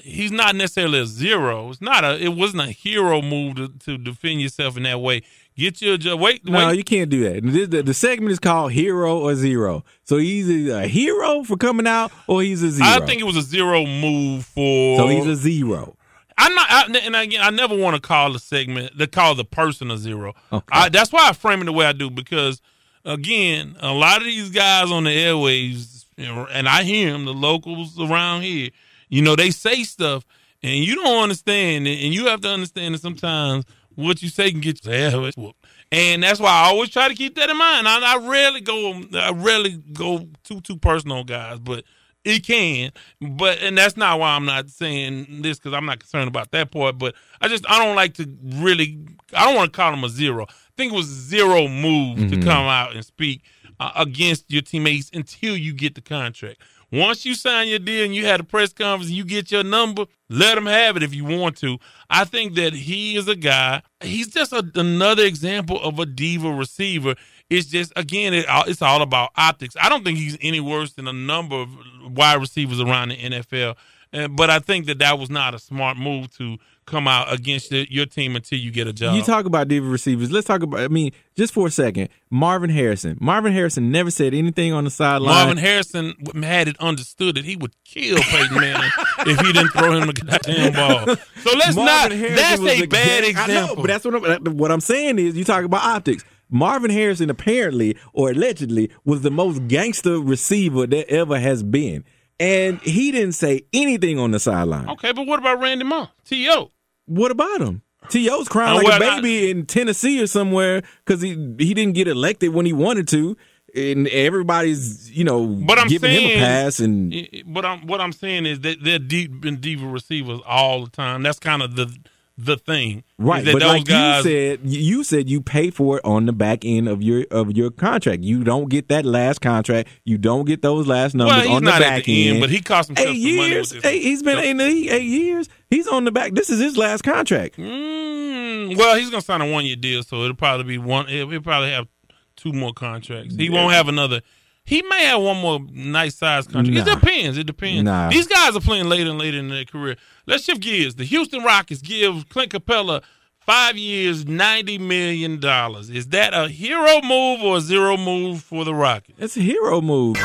he's not necessarily a zero, it's not a, it wasn't a hero move to, to defend yourself in that way. Get your wait, No, wait. you can't do that. This- The, the segment is called Hero or Zero. So he's a hero for coming out or he's a zero. I think it was a zero move for. so. He's a zero. I'm not, I, and again, I never want to call the segment, to call the person a zero. I, that's why I frame it the way I do because, again, a lot of these guys on the airwaves, and I hear them, the locals around here, you know, they say stuff, and you don't understand, it, and you have to understand that sometimes what you say can get your ass whooped. And that's why I always try to keep that in mind. I, I rarely go, I rarely go too too personal, guys, but it can, but and that's not why I'm not saying this because I'm not concerned about that part. But I just I don't like to really I don't want to call him a zero. I think it was zero move to Mhm. come out and speak uh, against your teammates until you get the contract. Once you sign your deal and you had a press conference and you get your number, let him have it if you want to. I think that he is a guy. He's just a, another example of a diva receiver. It's just again, it, it's all about optics. I don't think he's any worse than a number of wide receivers around the NFL. Uh, but I think that that was not a smart move to come out against the, your team until you get a job. You talk about diva receivers. Let's talk about. I mean, just for a second, Marvin Harrison. Marvin Harrison never said anything on the sideline. Marvin Harrison had it understood that he would kill Peyton Manning if he didn't throw him a goddamn ball. So let's Marvin not. Harrison That's a bad I know, example. but that's what I'm, what I'm saying is you talk about optics. Marvin Harrison apparently or allegedly was the most gangster receiver there ever has been, and he didn't say anything on the sideline. okay, but what about Randy Moss? T.O. What about him? T.O.'s crying like a a I- baby in Tennessee or somewhere because he he didn't get elected when he wanted to, and everybody's you know But I'm giving saying, him a pass and But I'm what I'm saying is that they're deep in diva receivers all the time. That's kind of the the thing, Right, that but like guys, you said, you said you pay for it on the back end of your of your contract. You don't get that last contract. You don't get those last numbers well, on the back the end. end, but he cost himself eight years. Eight, he's been in the eight years. He's on the back. This is his last contract. Mm, well, he's gonna sign a one year deal, so it'll probably be one. He'll, he'll probably have two more contracts. He won't have another. He may have one more nice size contract. It Nah. depends. It depends. Nah. These guys are playing later and later in their career. Let's shift gears. The Houston Rockets give Clint Capela five years, ninety million dollars. Is that a hero move or a zero move for the Rockets? It's a hero move.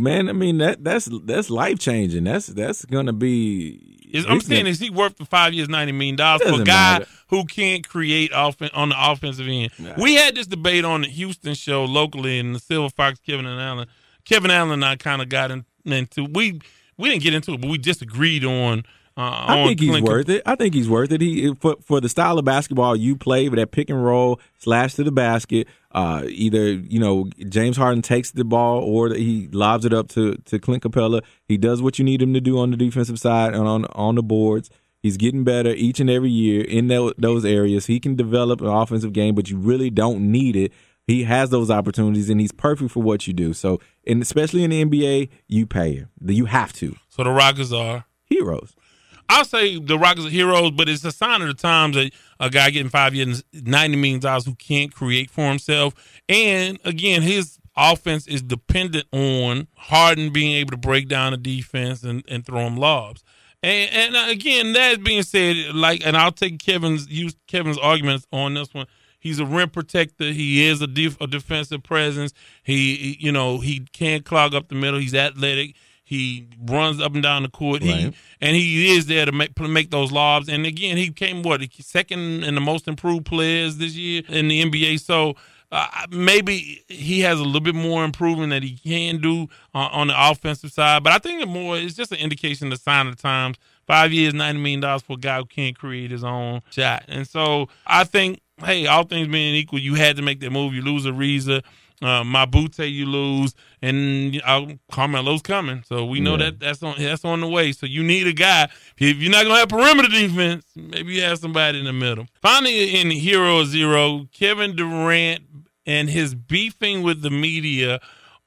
Man, I mean that that's that's life changing. That's that's gonna be. Is, I'm saying, is he worth the five years, ninety million dollars for a guy matter. who can't create offen- on the offensive end? We had this debate on the Houston show locally, and the Silver Fox, Kevin and Allen, Kevin Allen and I kind of got in, into we we didn't get into it, but we disagreed on. Uh, I think he's Clint Cap- worth it. I think he's worth it. He for for the style of basketball you play with that pick and roll slash to the basket. Uh, either you know James Harden takes the ball or he lobs it up to to Clint Capela. He does what you need him to do on the defensive side and on on the boards. He's getting better each and every year in tho- those areas. He can develop an offensive game, but you really don't need it. He has those opportunities, and he's perfect for what you do. So, and especially in the NBA, you pay him. You have to. So the Rockets are heroes. I'll say the Rockets are heroes, but it's a sign of the times that a guy getting five years, ninety million dollars, who can't create for himself, and again, his offense is dependent on Harden being able to break down the defense and, and throw him lobs. And, and again, that being said, like, and I'll take Kevin's use Kevin's arguments on this one. He's a rim protector. He is a, def- a defensive presence. He, he- you know, he can clog up the middle. He's athletic. He runs up and down the court. He and he is there to make make those lobs. And again, he came what second in the most improved players this year in the NBA. So uh, maybe he has a little bit more improvement that he can do on, on the offensive side. But I think more it's just an indication, the sign of the times. Five years, ninety million dollars for a guy who can't create his own shot. And so I think, hey, all things being equal, you had to make that move. You lose a Ariza. Uh, Mabute, you lose, and uh, Carmelo's coming. So we know Yeah. that that's on that's on the way. So you need a guy. If you're not gonna have perimeter defense, maybe you have somebody in the middle. Finally, in Hero Zero, Kevin Durant and his beefing with the media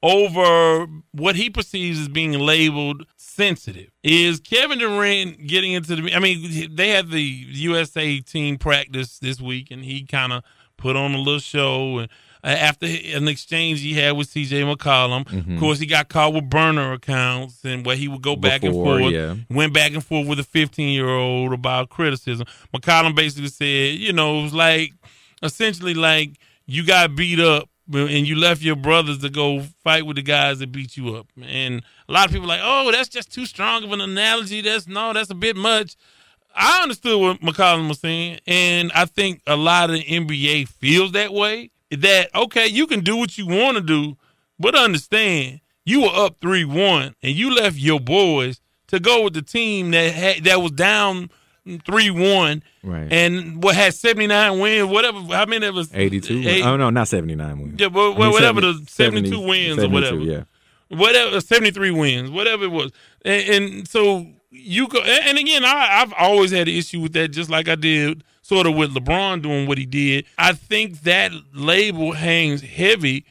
over what he perceives as being labeled sensitive. Is Kevin Durant getting into the? I mean, they had the USA team practice this week, and he kind of put on a little show and. Uh, After an exchange he had with C.J. McCollum, Mm-hmm. of course, he got caught with burner accounts and where he would go back Before, and forth yeah. went back and forth with a 15 year old about criticism. McCollum basically said, you know, it was like essentially like you got beat up and you left your brothers to go fight with the guys that beat you up. And a lot of people like, oh, that's just too strong of an analogy. That's no, that's a bit much. I understood what McCollum was saying, and I think a lot of the NBA feels that way. That okay, you can do what you want to do, but understand you were up three one, and you left your boys to go with the team that had, that was down three one, Right. and what had seventy nine wins, whatever. How many of us? 82. Eight- Oh no, not 79 wins. Yeah, I mean, whatever 70 the 72 wins or whatever. Yeah. whatever uh, 73 wins whatever it was and, and so you go and and again I, i've always had an issue with that just like i did sort of with lebron doing what he did i think that label hangs heavy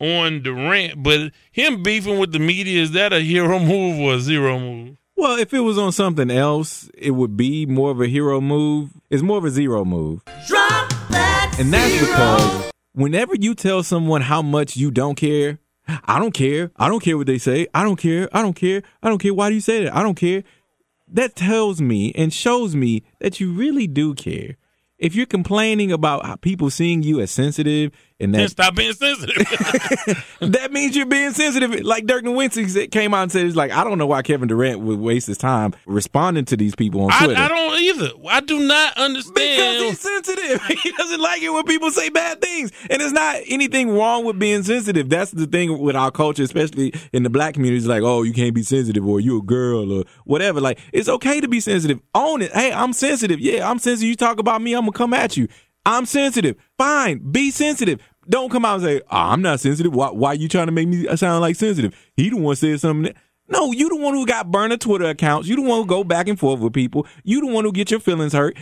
on durant but him beefing with the media is that a hero move or a zero move Well, if it was on something else, it would be more of a hero move. It's more of a zero move. Drop that And that's zero. because whenever you tell someone how much you don't care, I don't care. I don't care what they say. I don't care. I don't care. I don't care. Why do you say that? I don't care. That tells me and shows me that you really do care. If you're complaining about people seeing you as sensitive and that stop being sensitive that means you're being sensitive. Like Dirk Nowitzki came out and said, "It's like I don't know why Kevin Durant would waste his time responding to these people on I, Twitter." I don't either i do not understand because he's sensitive. He doesn't like it when people say bad things. And it's not anything wrong with being sensitive. That's the thing with our culture, especially in the black community. It's like, oh, you can't be sensitive or you a girl or whatever. Like, it's okay to be sensitive. Own it. Hey, I'm sensitive. Yeah, I'm sensitive. You talk about me, I'm to come at you. I'm sensitive. Fine. Be sensitive. Don't come out and say, oh, I'm not sensitive. Why, why you trying to make me sound like sensitive? He the one said something. That, no, you the one who got burner Twitter accounts. You the one who go back and forth with people. You the one who get your feelings hurt.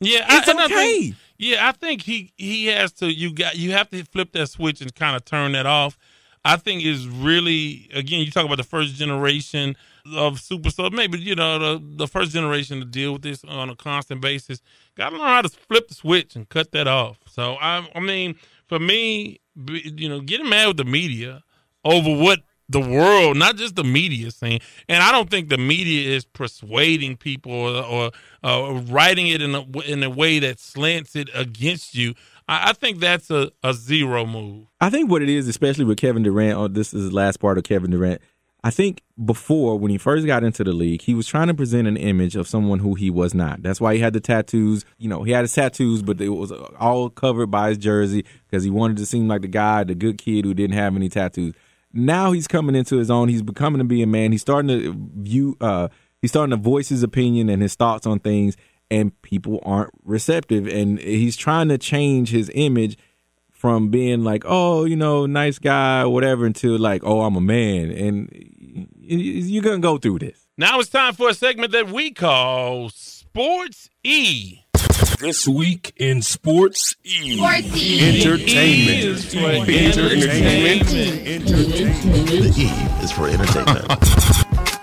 Yeah, It's I, and I okay. think- yeah, I think he he has to. You got you have to flip that switch and kind of turn that off. I think is really again. You talk about the first generation of superstars. Maybe you know the the first generation to deal with this on a constant basis. Got to learn how to flip the switch and cut that off. So I I mean, for me, you know, getting mad with the media over what the world, not just the media, saying. And I don't think the media is persuading people or, or uh, writing it in a in a way that slants it against you. I, think that's a, a zero move. I think what it is, especially with Kevin Durant, or this is the last part of Kevin Durant. I think before, when he first got into the league, he was trying to present an image of someone who he was not. That's why he had the tattoos. You know, he had his tattoos, but it was all covered by his jersey because he wanted to seem like the guy, the good kid who didn't have any tattoos. Now he's coming into his own. He's becoming to be a man. He's starting to view. Uh, he's starting to voice his opinion and his thoughts on things, and people aren't receptive. And he's trying to change his image from being like, oh, you know, nice guy, whatever, until like, oh, I'm a man, and you're gonna go through this. Now it's time for a segment that we call Sports E. This week in Sports E. Entertainment. The E is for entertainment.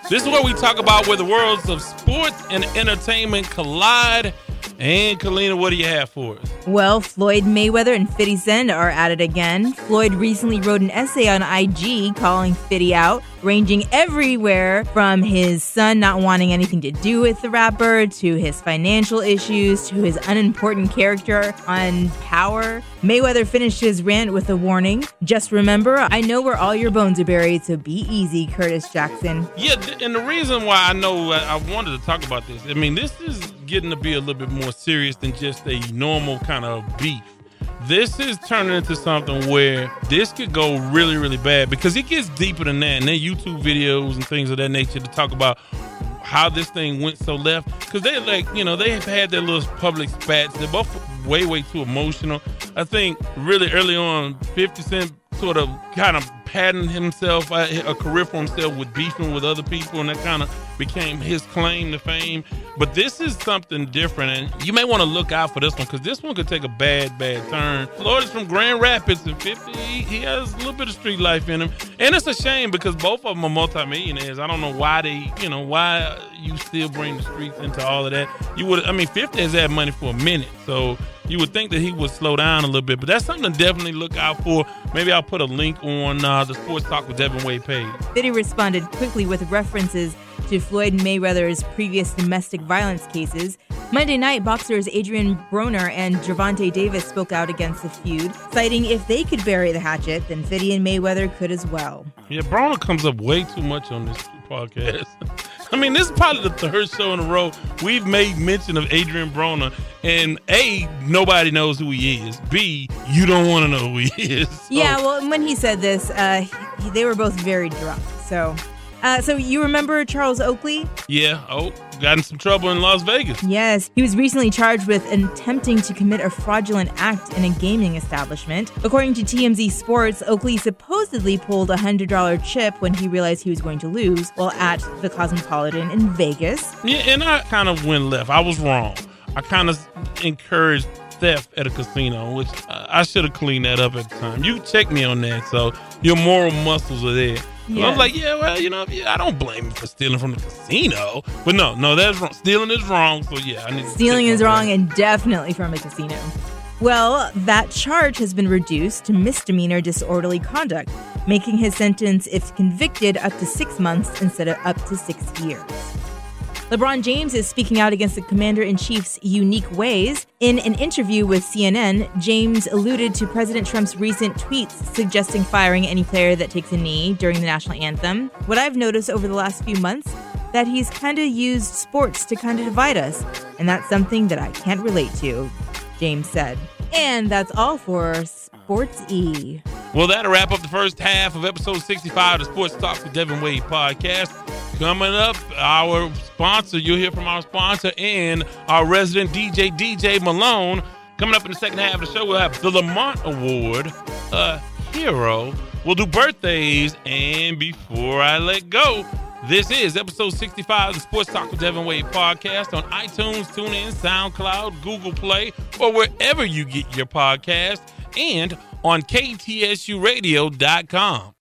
This is where we talk about where the worlds of sports and entertainment collide. And Kalina, what do you have for us? Well, Floyd Mayweather and 50 Cent are at it again. Floyd recently wrote an essay on IG calling 50 out, ranging everywhere from his son not wanting anything to do with the rapper to his financial issues to his unimportant character on power. Mayweather finished his rant with a warning Just remember, I know where all your bones are buried, so be easy, Curtis Jackson. Yeah, and the reason why I know I I wanted to talk about this, I mean, this is getting to be a little bit more serious than just a normal kind of beef. This is turning into something where this could go really, really bad because it gets deeper than that. And there are YouTube videos and things of that nature to talk about how this thing went so left. Because they like, you know, they have had their little public spats. They're both way, way too emotional. I think really early on, 50 Cent sort of kind of patterned himself, uh, a career for himself with beefing with other people, and that kind of became his claim to fame. But this is something different, and you may want to look out for this one because this one could take a bad, bad turn. Floyd is from Grand Rapids, and 50, he, has a little bit of street life in him, and it's a shame because both of them are multimillionaires. I don't know why they, you know, why you still bring the streets into all of that. You would, I mean, 50 has had money for a minute, so you would think that he would slow down a little bit, but that's something to definitely look out for. Maybe I'll put a link on uh, the Sports Talk with Devin Wade page. 50 responded quickly with references to Floyd Mayweather's previous domestic violence cases. Monday night, boxers Adrian Broner and Gervonta Davis spoke out against the feud, citing if they could bury the hatchet, then 50 and Mayweather could as well. Yeah, Broner comes up way too much on this podcast. I mean, this is probably the third show in a row we've made mention of Adrian Broner, and A, nobody knows who he is. B, you don't want to know who he is. So- Yeah, well, when he said this, uh, he, they were both very drunk. So, uh, so you remember Charles Oakley? Yeah. Oh, got in some trouble in Las Vegas. Yes, he was recently charged with attempting to commit a fraudulent act in a gaming establishment. According to TMZ Sports, Oakley supposedly pulled a $100 chip when he realized he was going to lose while at the Cosmopolitan in Vegas. Yeah, and I kind of went left. I was wrong. I kind of encouraged theft at a casino, which I should have cleaned that up at the time. You check me on that, so your moral muscles are there. So I Yeah. was like, yeah, well, uh, you know, yeah, I don't blame him for stealing from the casino, but no, no, that's wrong. Stealing is wrong. So yeah, I need Stealing take is wrong back. and definitely from a casino. Well, that charge has been reduced to misdemeanor disorderly conduct, making his sentence, if convicted, up to six months instead of up to six years. LeBron James is speaking out against the commander in chief's unique ways. In an interview with CNN, James alluded to President Trump's recent tweets suggesting firing any player that takes a knee during the national anthem. What I've noticed over the last few months that he's kind of used sports to kind of divide us, and that's something that I can't relate to, James said. And that's all for Sports E. Well, that'll wrap up the first half of episode 65 of the Sports Talk with Devin Wade podcast. Coming up, our sponsor, you'll hear from our sponsor and our resident DJ, DJ Malone. Coming up in the second half of the show, we'll have the Lamont Award, a hero. We'll do birthdays. And before I let go, this is episode 65 of the Sports Talk with Devin Wade podcast on iTunes, TuneIn, SoundCloud, Google Play, or wherever you get your podcast, and on KTSURadio.com.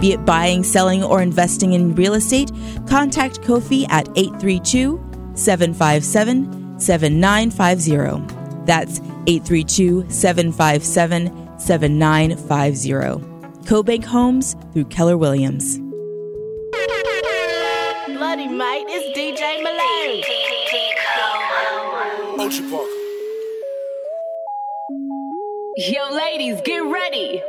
Be it buying, selling, or investing in real estate, contact Kofi at 832 757 7950. That's 832 757 7950. CoBank Homes through Keller Williams. Bloody mate, it's DJ Malone. Ocean Park. Yo, ladies, get ready.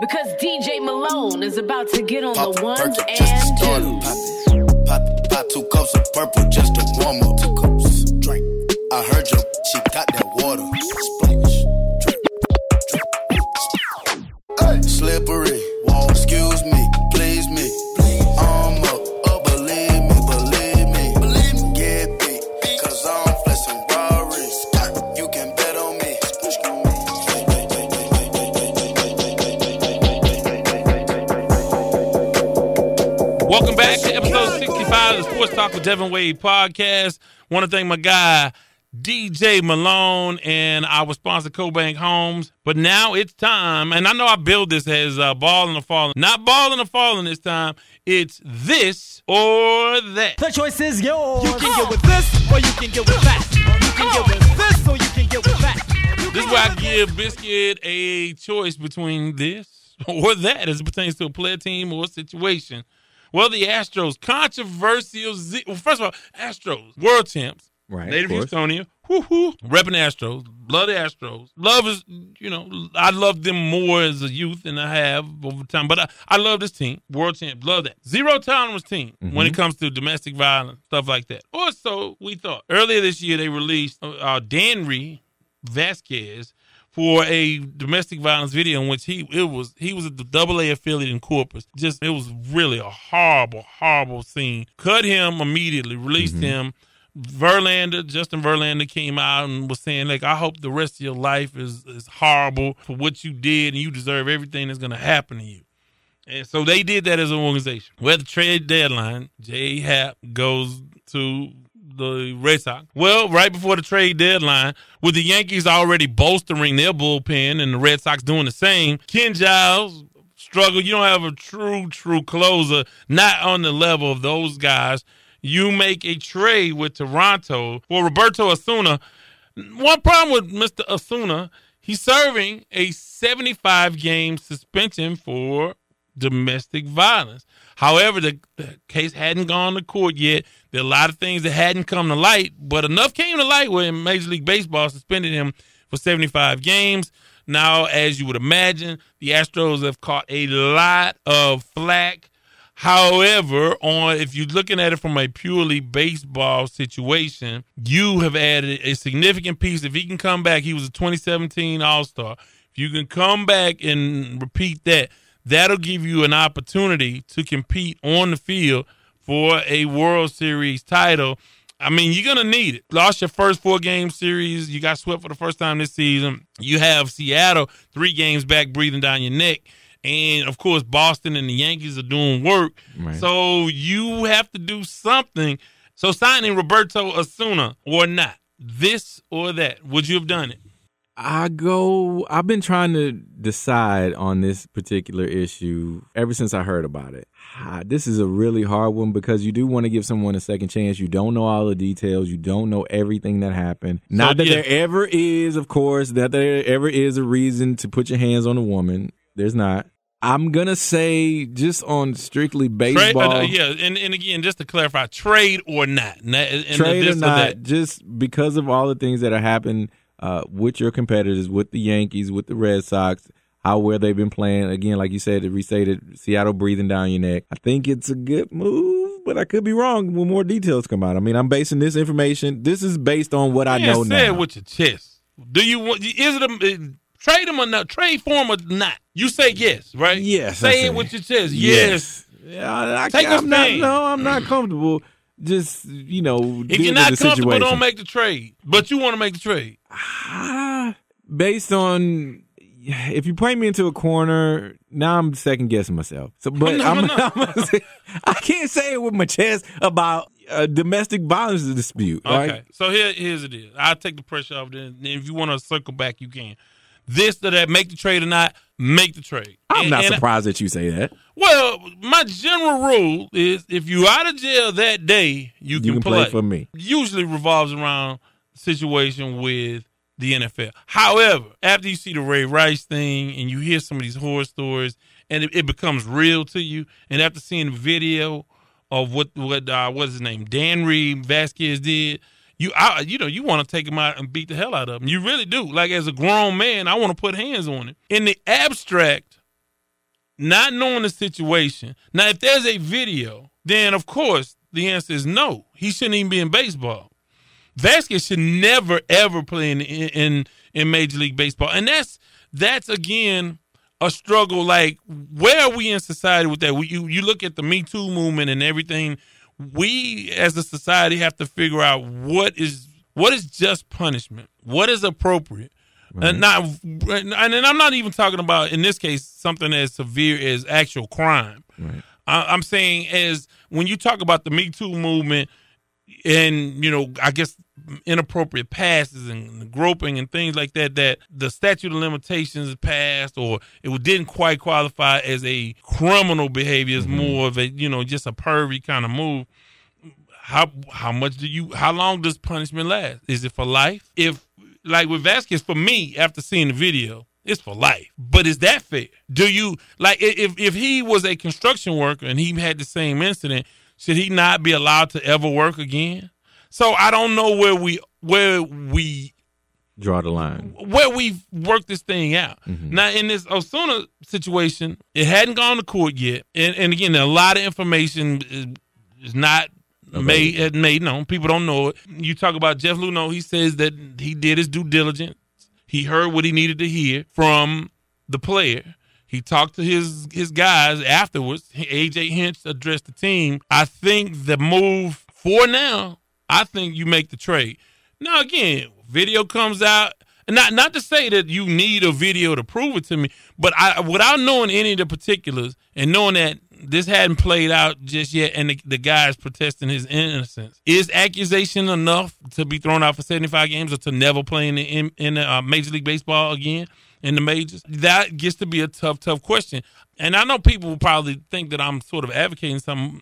Because DJ Malone is about to get on the ones and twos. Pop, pop two cups of purple just to warm up. Two cups. Drink. I heard you. She got that water. Splash. Drip. Drip. Hey. Slippery. Wall. Excuse me. Talk with Devin Wade podcast. Want to thank my guy, DJ Malone, and our sponsor, CoBank Homes. But now it's time, and I know I build this as uh, balling or falling. Not ball balling or falling this time. It's this or that. The choice is yours. You can get with this or you can get with that. You can get with this or you can get with that. This is where I give Biscuit a choice between this or that as it pertains to a player team or a situation. Well, the Astros, controversial. Z- well, first of all, Astros, world champs, Right, native of course. Houstonia, whoo hoo, repping Astros, love the Astros. Love is, you know, I love them more as a youth than I have over time. But I, I love this team, world champ, love that. Zero tolerance team when it comes to domestic violence, stuff like that. Or so we thought. Earlier this year, they released uh, uh, Danry Vasquez for a domestic violence video in which he it was he was at the double A affiliate in Corpus. Just it was really a horrible, horrible scene. Cut him immediately, released mm-hmm. him. Verlander, Justin Verlander came out and was saying, like, I hope the rest of your life is is horrible for what you did and you deserve everything that's gonna happen to you. And so they did that as an organization. Well, the trade deadline, J Happ goes to the Red Sox. Well, right before the trade deadline, with the Yankees already bolstering their bullpen and the Red Sox doing the same, Ken Giles struggled. You don't have a true, true closer, not on the level of those guys. You make a trade with Toronto for Roberto Osuna. One problem with Mr. Osuna, he's serving a 75 game suspension for domestic violence. However, the, the case hadn't gone to court yet. There are a lot of things that hadn't come to light, but enough came to light where Major League Baseball suspended him for 75 games. Now, as you would imagine, the Astros have caught a lot of flack. However, on if you're looking at it from a purely baseball situation, you have added a significant piece. If he can come back, he was a 2017 All Star. If you can come back and repeat that, that'll give you an opportunity to compete on the field for a World Series title. I mean, you're gonna need it. Lost your first four game series. You got swept for the first time this season. You have Seattle three games back, breathing down your neck. And of course, Boston and the Yankees are doing work. Right. So you have to do something. So signing Roberto Osuna or not, this or that, would you have done it? I go. I've been trying to decide on this particular issue ever since I heard about it. This is a really hard one because you do want to give someone a second chance. You don't know all the details. You don't know everything that happened. Not that yeah. there ever is, of course, that there ever is a reason to put your hands on a woman. There's not. I'm gonna say just on strictly Trade, baseball. uh, yeah, and, and again, just to clarify, trade or not, and and trade this or not, that. just because of all the things that have happened uh, with your competitors, with the Yankees, with the Red Sox, how well they've been playing. Again, like you said, it restated Seattle breathing down your neck. I think it's a good move, but I could be wrong when more details come out. I mean, I'm basing this information. This is based on what I know say it now. with your chest. Do you want? Is it a uh, trade him or not? Trade for him or not? You say yes, right? Yes, Say say it with your chest. Yes. Yeah, I, I, Take I'm not. No, I'm not comfortable. Just you know, If you're not comfortable, don't make the trade. But you want to make the trade. Ah, based on if you play me into a corner, now I'm second guessing myself. So, but No, I'm, no. I'm I can't say it with my chest about a domestic violence dispute. Okay. Right? So here, here's the deal. I'll take the pressure off. Then if you want to circle back, you can. This or that, make the trade or not, make the trade. I'm And- not and I- surprised that you say that. Well, my general rule is if you out of jail that day, you can, You can play for me. Usually revolves around the situation with the NFL. However, after you see the Ray Rice thing and you hear some of these horror stories, and it, it becomes real to you, and after seeing the video of what what uh, what's his name, Danry Vasquez did. You, I, you know, you want to take him out and beat the hell out of him. You really do. Like as a grown man, I want to put hands on him. In the abstract, not knowing the situation. Now, if there's a video, then of course the answer is no. He shouldn't even be in baseball. Vasquez should never ever play in in in Major League Baseball, and that's that's again a struggle. Like, where are we in society with that? We, you you look at the Me Too movement and everything. We as a society have to figure out what is what is just punishment, what is appropriate, Uh, and not. And I'm not even talking about in this case something as severe as actual crime. I, I'm saying as when you talk about the Me Too movement and you know, I guess inappropriate passes and groping and things like that, that the statute of limitations passed or it didn't quite qualify as a criminal behavior. It's mm-hmm. more of a you know just a pervy kind of move. How how much do you? How long does punishment last? Is it for life? If like with Vasquez, for me, after seeing the video, it's for life. But is that fair? Do you like if if he was a construction worker and he had the same incident, should he not be allowed to ever work again? So I don't know where we where we Draw the line. where we worked this thing out. Mm-hmm. Now in this Osuna situation, it hadn't gone to court yet, and, and again, a lot of information is, is not made had uh, made known. People don't know it. You talk about Jeff Luhnow. He says that he did his due diligence. He heard what he needed to hear from the player. He talked to his his guys afterwards. AJ Hinch addressed the team. I think the move for now, I think you make the trade. Now again, video comes out. Not not to say that you need a video to prove it to me, but I without knowing any of the particulars and knowing that this hadn't played out just yet, and the, the guy is protesting his innocence. Is accusation enough to be thrown out for seventy five games or to never play in the, in, in the, uh, Major League Baseball again in the majors? That gets to be a tough, tough question. And I know people will probably think that I'm sort of advocating something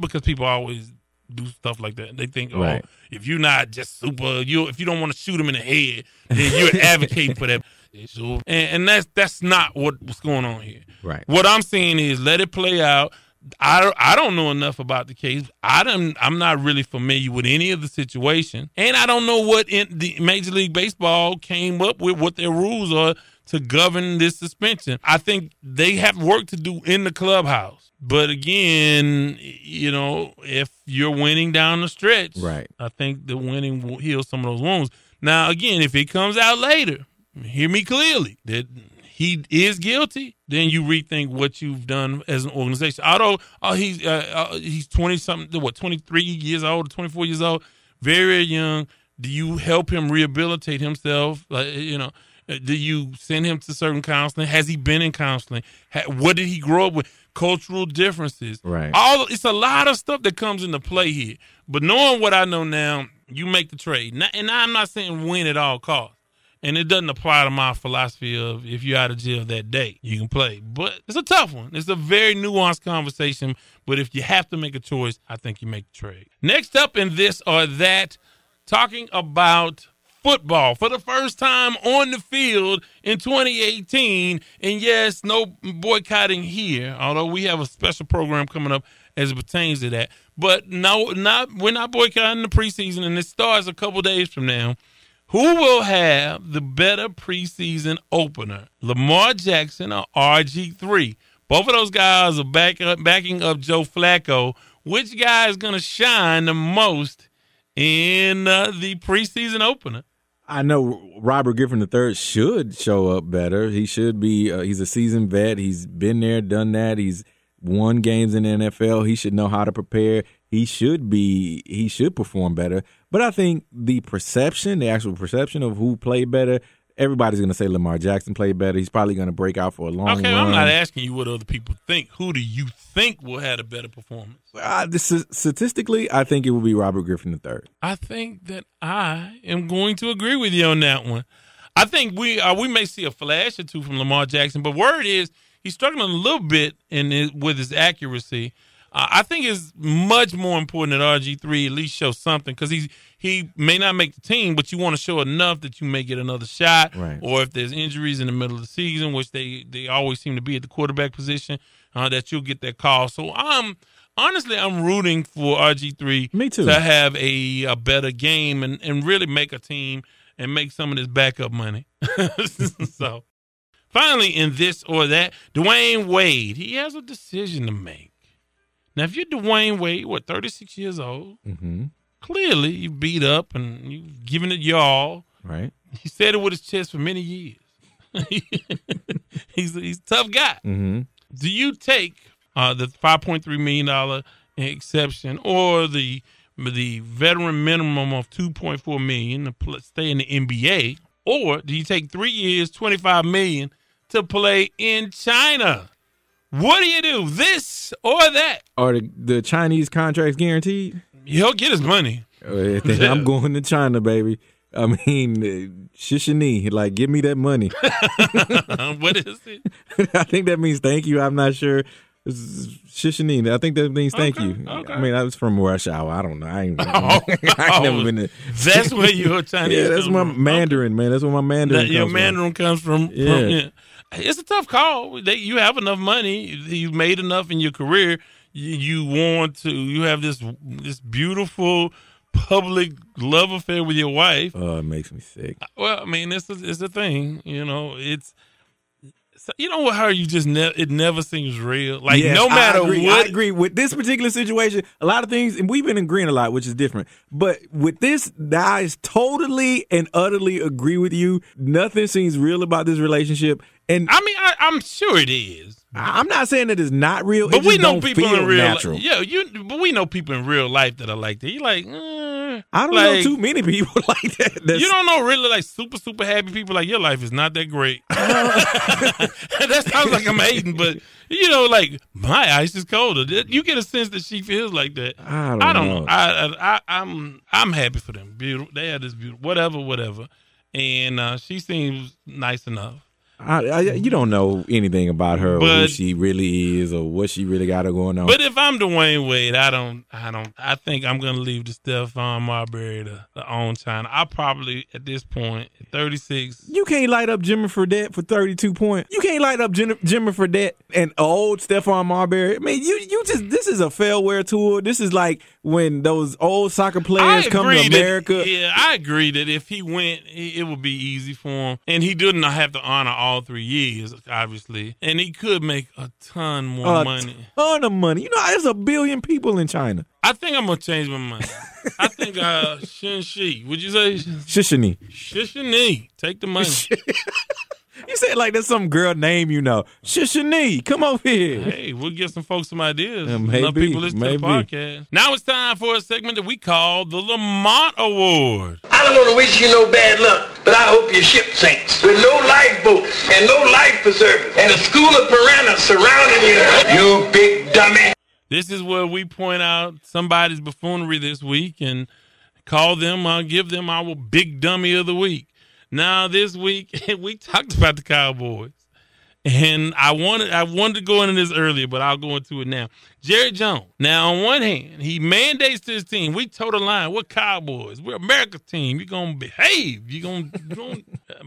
because people always do stuff like that. They think, oh, Right. if you're not just super, you if you don't want to shoot him in the head, then you're advocating for that. Issue. And, and that's that's not what, what's going on here. Right. What I'm saying is let it play out. I don't, I don't know enough about the case. I don't, I'm not really familiar with any of the situation, and I don't know what in the Major League Baseball came up with, what their rules are to govern this suspension. I think they have work to do in the clubhouse. But again, you know, if you're winning down the stretch, Right. I think the winning will heal some of those wounds. Now, again, if it comes out later, hear me clearly that he is guilty, then you rethink what you've done as an organization. Although uh, he's uh, uh, he's twenty something, what twenty three years old, twenty four years old, very very young. Do you help him rehabilitate himself? Like you know, uh, do you send him to certain counseling? Has he been in counseling? Ha- what did he grow up with? Cultural differences, Right. all it's a lot of stuff that comes into play here. But knowing what I know now, you make the trade. And I'm not saying win at all costs. And it doesn't apply to my philosophy of if you're out of jail that day, you can play. But it's a tough one. It's a very nuanced conversation. But if you have to make a choice, I think you make the trade. Next up in this or that, talking about football for the first time on the field in 2018. And yes, no boycotting here, although we have a special program coming up as it pertains to that. But no, not we're not boycotting the preseason, and it starts a couple days from now. Who will have the better preseason opener, Lamar Jackson or RG3? Both of those guys are back up, backing up Joe Flacco. Which guy is going to shine the most in uh, the preseason opener? I know Robert Griffin III should show up better. He should be. Uh, he's a seasoned vet. He's been there, done that. He's won games in the NFL. He should know how to prepare. He should be. He should perform better. But I think the perception, the actual perception of who played better, everybody's going to say Lamar Jackson played better. He's probably going to break out for a long time. Okay, run. I'm not asking you what other people think. Who do you think will have a better performance? Uh, this is, statistically, I think it will be Robert Griffin III. I think that I am going to agree with you on that one. I think we uh, we may see a flash or two from Lamar Jackson, but word is he's struggling a little bit in his, with his accuracy. Uh, I think it's much more important that RG three at least show something because he's he may not make the team, but you want to show enough that you may get another shot. Right. Or if there's injuries in the middle of the season, which they they always seem to be at the quarterback position, uh, that you'll get that call. So I'm honestly I'm rooting for RG three Me too. to have a, a better game and, and really make a team and make some of this backup money. so finally in this or that, Dwyane Wade, he has a decision to make. Now if you're Dwyane Wade, what, 36 years old, Mm-hmm. clearly you beat up and you've given it your all. Right. He said it with his chest for many years. he's, he's a tough guy. Mm-hmm. Do you take uh, the five point three million dollar exception or the the veteran minimum of two point four million to stay in the NBA, or do you take three years, twenty five million to play in China? What do you do? This or that? Are the, the Chinese contracts guaranteed? He'll get his money. Uh, I'm going to China, baby. I mean, uh, shishini, like, give me that money. what is it? I think that means thank you. I'm not sure. It's Shishini. I think that means thank you. I mean, I was from Russia. I don't know. I ain't, I ain't Oh, never been to. that's where your Chinese Yeah, that's my. Mandarin, man. That's where my Mandarin. That your comes from. Mandarin comes from. from- Yeah. It's a tough call. They, you have enough money. You've made enough in your career. You, you want to. You have this this beautiful public love affair with your wife. Oh, it makes me sick. Well, I mean, it's a, it's a thing. You know, it's. So- You know what? how you just ne- it never seems real. Like Yes, no matter I what I agree with this particular situation. A lot of things, and we've been agreeing a lot, which is different. But with this, I totally and utterly agree with you. Nothing seems real about this relationship, and I mean, I, I'm sure it is. I'm not saying that it's not real. But it we just know don't people feel in real natural. Yeah, you. But we know people in real life that are like that. You're like, mm, I don't like, know too many people like that. That's, You don't know really like super super happy people. Like your life is not that great. that sounds like I'm hating, but you know, like my ice is colder. You get a sense that she feels like that. I don't I don't know. know. I, I, I I'm I'm happy for them. Beautiful. They had this beautiful whatever whatever, and uh, she seems nice enough. I, I, you don't know anything about her or who she really is or what she really got her going on. But if I'm Dwyane Wade, I don't, I don't, I think I'm gonna leave the Stephon Marbury to, to own China. I probably at this point, at 36, you can't light up Jimmer Fredette for 32 points. You can't light up Jim, Jimmer Fredette and old Stephon Marbury. I mean, you you just this is a failware tour. This is like when those old soccer players come to that- America. yeah, I agree that if he went, it it would be easy for him, and he didn't have to honor all three years, obviously, and he could make a ton more a money. ton of money. You know, there's a billion people in China. I think I'm gonna change my mind. I think uh, Shin Shi. Would you say Shishini. Shishini? Take the money. You said like that's some girl name you know. Shishini, come over here. Hey, we'll give some folks some ideas. Yeah, Enough maybe, people listen maybe. to the podcast. Now it's time for a segment that we call the Lamont Award. I don't want to wish you no bad luck, but I hope your ship sinks with no lifeboats and no life preservers and a school of piranhas surrounding you. You big dummy. This is where we point out somebody's buffoonery this week and call them, I'll give them our big dummy of the week. Now this week we talked about the Cowboys, and I wanted I wanted to go into this earlier, but I'll go into it now. Jerry Jones. Now on one hand, he mandates to his team, we toe the line. We're Cowboys. We're America's team. You're gonna behave. You're gonna, you gonna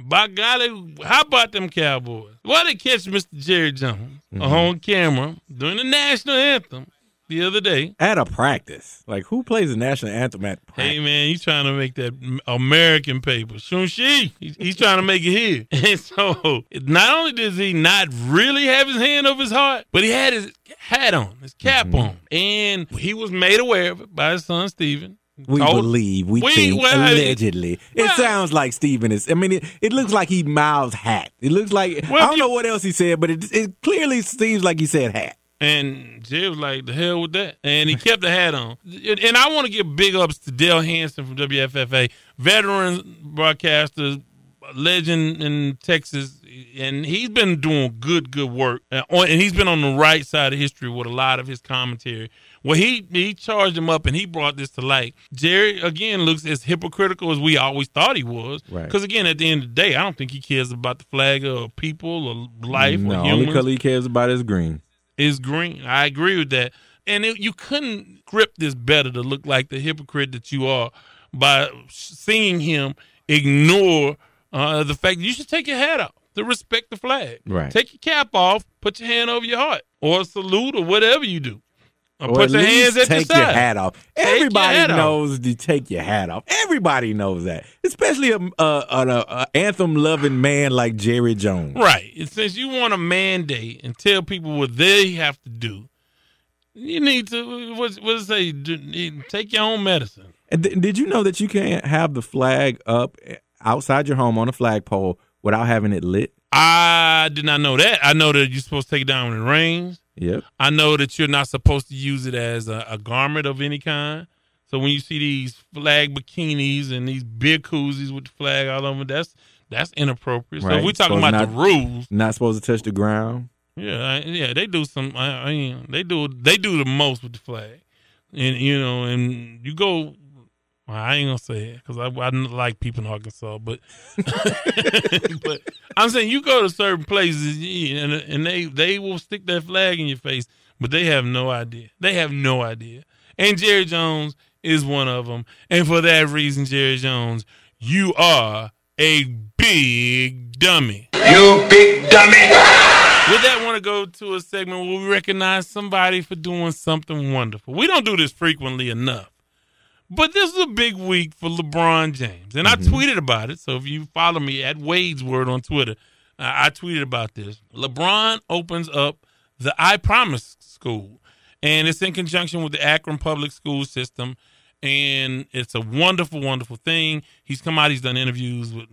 by golly, how about them Cowboys? Why they catch Mr. Jerry Jones mm-hmm. on camera during the national anthem the other day? At a practice. Like who plays the national anthem at practice? Hey man, he's trying to make that American paper. Shun Shi, he's, trying to make it here. And so, not only does he not really have his hand over his heart, but he had his hat on, his cap Mm-hmm. on, and he was made aware of it by his son Steven. We Told- believe, we, We- think, well, allegedly. it sounds like Steven is. I mean, it, it looks like he mouths hat. It looks like Well, I don't know what else he said, but it, it clearly seems like he said hat. And Jay was like, the hell with that. And he kept the hat on. And I want to give big ups to Dale Hansen from WFAA, veteran broadcaster, legend in Texas. And he's been doing good, good work. Uh, And he's been on the right side of history with a lot of his commentary. Well, he, he charged him up and he brought this to light. Jerry, again, looks as hypocritical as we always thought he was. Right. Because, again, at the end of the day, I don't think he cares about the flag or people or life no, or only humans color he cares about is green. Is green. I agree with that. And it, you couldn't script this better to look like the hypocrite that you are by seeing him ignore uh, the fact that you should take your hat off to respect the flag. Right. Take your cap off, put your hand over your heart, or salute, or whatever you do. Or, put your hands at take your side. hat off. Take Everybody hat off. knows to take your hat off. Everybody knows that, especially um, uh, uh, a, a, an a uh, anthem loving man like Jerry Jones. Right. Since you want to mandate and tell people what they have to do, you need to what what does it say? Take your own medicine. And th- did you know that you can't have the flag up eh, outside your home on a flagpole without having it lit? I did not know that. I know that you're supposed to take it down when it rains. Yep. I know that you're not supposed to use it as a, a garment of any kind. So when you see these flag bikinis and these big koozies with the flag all over, that's that's inappropriate. So Right. if we're talking about not- the rules, Not supposed to touch the ground. Yeah, I, yeah, they do some. I, I mean, they do they do the most with the flag, and you know, and you go. Well, I ain't gonna say it because I, I don't like people in Arkansas, but but I'm saying you go to certain places and and they they will stick that flag in your face, but they have no idea. They have no idea. And Jerry Jones is one of them, and for that reason, Jerry Jones, you are a big dummy. You big dummy. With that, want to go to a segment where we recognize somebody for doing something wonderful. We don't do this frequently enough, but this is a big week for LeBron James, and I tweeted about it. So if you follow me at Wade's Word on Twitter, uh, I tweeted about this. LeBron opens up the I Promise School, and it's in conjunction with the Akron Public School System, and it's a wonderful, wonderful thing. He's come out, he's done interviews with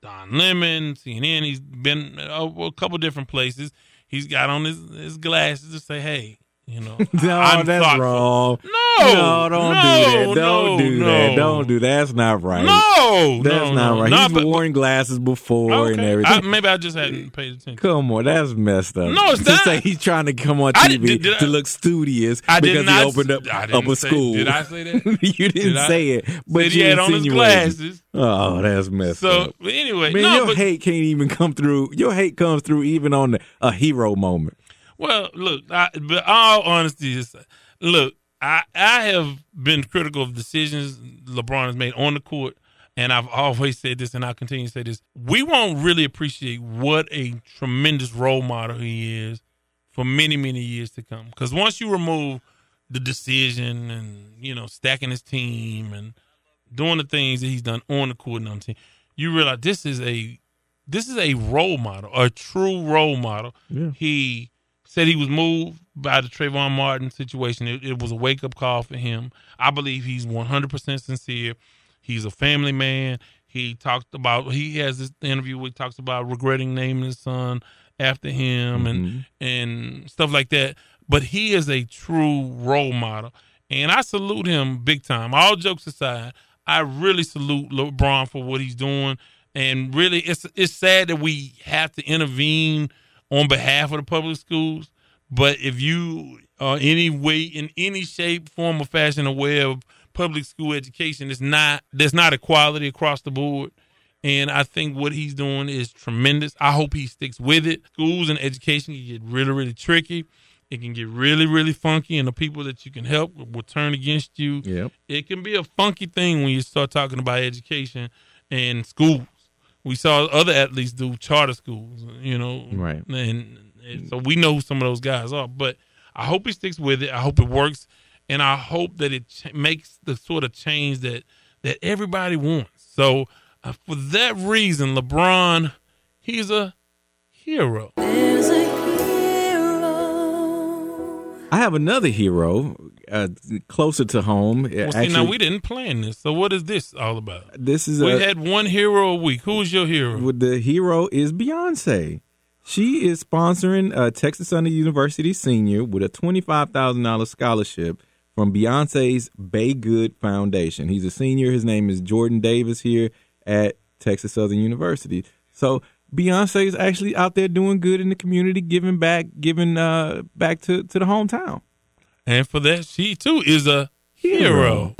Don Lemon, CNN. He's been a, a couple different places. He's got on his, his glasses to say, "Hey, you know, No, I'm that's thoughtful." wrong. No, no, don't no, do that. Don't no, do that. Don't do that. That's not right. No, that's no, not no. right. He's but- worn glasses before and everything. I, maybe I just hadn't paid attention. Come on, that's messed up. No, it's to not. say he's trying to come on TV did- did to look studious I because not he opened up, up a say- school. did I say that? you didn't Did say it, but you he had on his glasses. Oh, that's messed So up. but anyway, Man, your but, hate can't even come through. Your hate comes through even on the, a hero moment. Well, look, I, but all honesty is, look, I I have been critical of decisions LeBron has made on the court, and I've always said this, and I'll continue to say this. We won't really appreciate what a tremendous role model he is for many many years to come. Because once you remove the decision and you know stacking his team and doing the things that he's done on the court and on the team, you realize this is a this is a role model, a true role model. Yeah. He said he was moved by the Trayvon Martin situation. It, it was a wake up call for him. I believe he's 100% sincere. He's a family man. He talked about, he has this interview where he talks about regretting naming his son after him and, mm-hmm. and stuff like that. But he is a true role model. And I salute him big time. All jokes aside, I really salute LeBron for what he's doing. And really, it's it's sad that we have to intervene on behalf of the public schools. But if you are any way, in any shape, form, or fashion aware of public school education, it's not there's not equality across the board. And I think what he's doing is tremendous. I hope he sticks with it. Schools and education can get really, really tricky. It can get really, really funky, and the people that you can help will turn against you. Yep. It can be a funky thing when you start talking about education and schools. We saw other athletes do charter schools, you know, Right. And, and so we know who some of those guys are. But I hope he sticks with it. I hope it works, and I hope that it ch- makes the sort of change that that everybody wants. So uh, for that reason, LeBron, he's a hero. I have another hero uh, closer to home. Well, see, now we didn't plan this. So what is this all about? this is we a, had one hero a week. Who is your hero? The hero is Beyonce. She is sponsoring uh, Texas Southern University senior with a twenty-five thousand dollars scholarship from Beyonce's BeyGOOD Foundation. He's a senior. His name is Jordan Davis here at Texas Southern University. So Beyonce is actually out there doing good in the community, giving back, giving uh, back to, to the hometown. And for that, she too is a hero.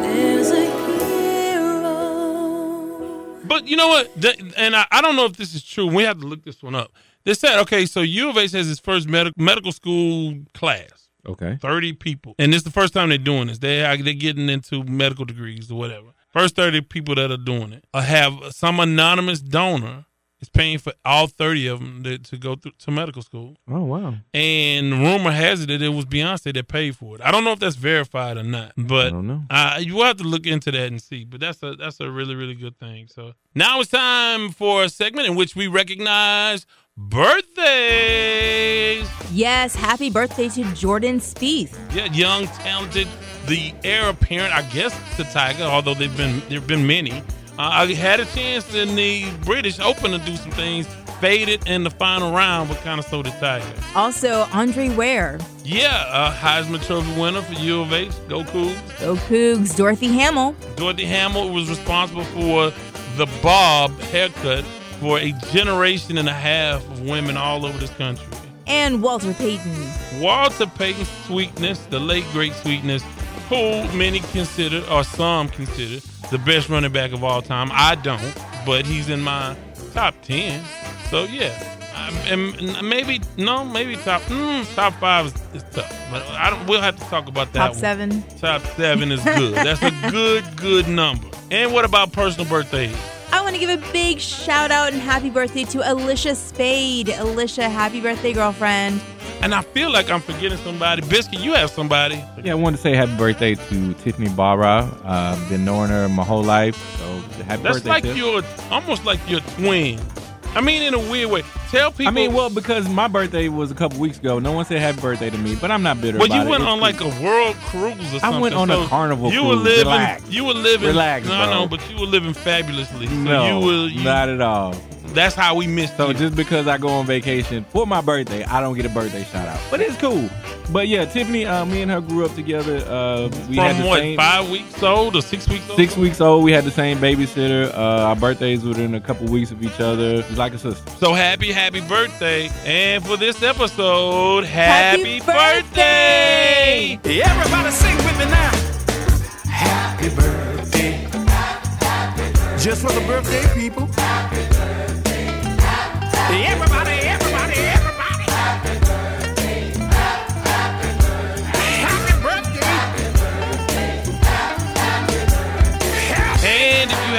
But you know what? And I, I don't know if this is true. We have to look this one up. They said, okay, so U of H has its first medical medical school class, Okay. thirty people, and this is the first time they're doing this. They are, they're getting into medical degrees or whatever. First thirty people that are doing it uh, have some anonymous donor is paying for all thirty of them to, to go through to medical school. Oh wow. And rumor has it that it was Beyonce that paid for it. I don't know if that's verified or not, but I don't know. uh, you will have to look into that and see. But that's a that's a really really good thing. So now it's time for a segment in which we recognize birthdays. Yes, happy birthday to Jordan Spieth. Yeah, young, talented, the heir apparent, I guess, to Tiger. Although they've been there've been many. Uh, I had a chance in the British Open to do some things. Faded in the final round, but kind of so did Tiger. Also, Andre Ware. Yeah, uh, Heisman Trophy winner for U of H. Go Cougs. Go Cougs. Dorothy Hamill. Dorothy Hamill was responsible for the bob haircut for a generation and a half of women all over this country. and Walter Payton. Walter Payton Sweetness, the late great Sweetness, who many consider, or some consider, the best running back of all time. I don't, but he's in my top 10. So, yeah. And maybe, no, maybe top mm, top five is, is tough. But I don't, we'll have to talk about that Top one. seven. Top seven is good. That's a good, good number. And what about personal birthdays? I want to give a big shout out and happy birthday to Alicia Spade. Alicia, happy birthday, girlfriend. And I feel like I'm forgetting somebody. Biscuit, you have somebody. Yeah, I wanted to say happy birthday to Tiffany Barra. Uh, been knowing her my whole life, so happy That's birthday. like Tiff. your, almost like your twin. I mean, in a weird way. Tell people. I mean, well, because my birthday was a couple weeks ago. No one said happy birthday to me, but I'm not bitter about you went It's on like a world cruise or something. I went on a so carnival You were cruise. living. Relax. You were living. Relax, No, bro. know, but you were living fabulously. So no, you were. You, not at all. That's how we missed So you. just because I go on vacation for my birthday, I don't get a birthday shout out. But it's cool. But yeah, Tiffany, uh, me and her grew up together. Uh, we had From the what? same Five weeks old or six weeks old? six weeks old. We had the same babysitter. Uh, our birthdays were within a couple weeks of each other. She's like a sister. So happy, happy birthday! And for this episode, happy, birthday! Everybody sing with me now. Happy birthday. Just for the birthday people.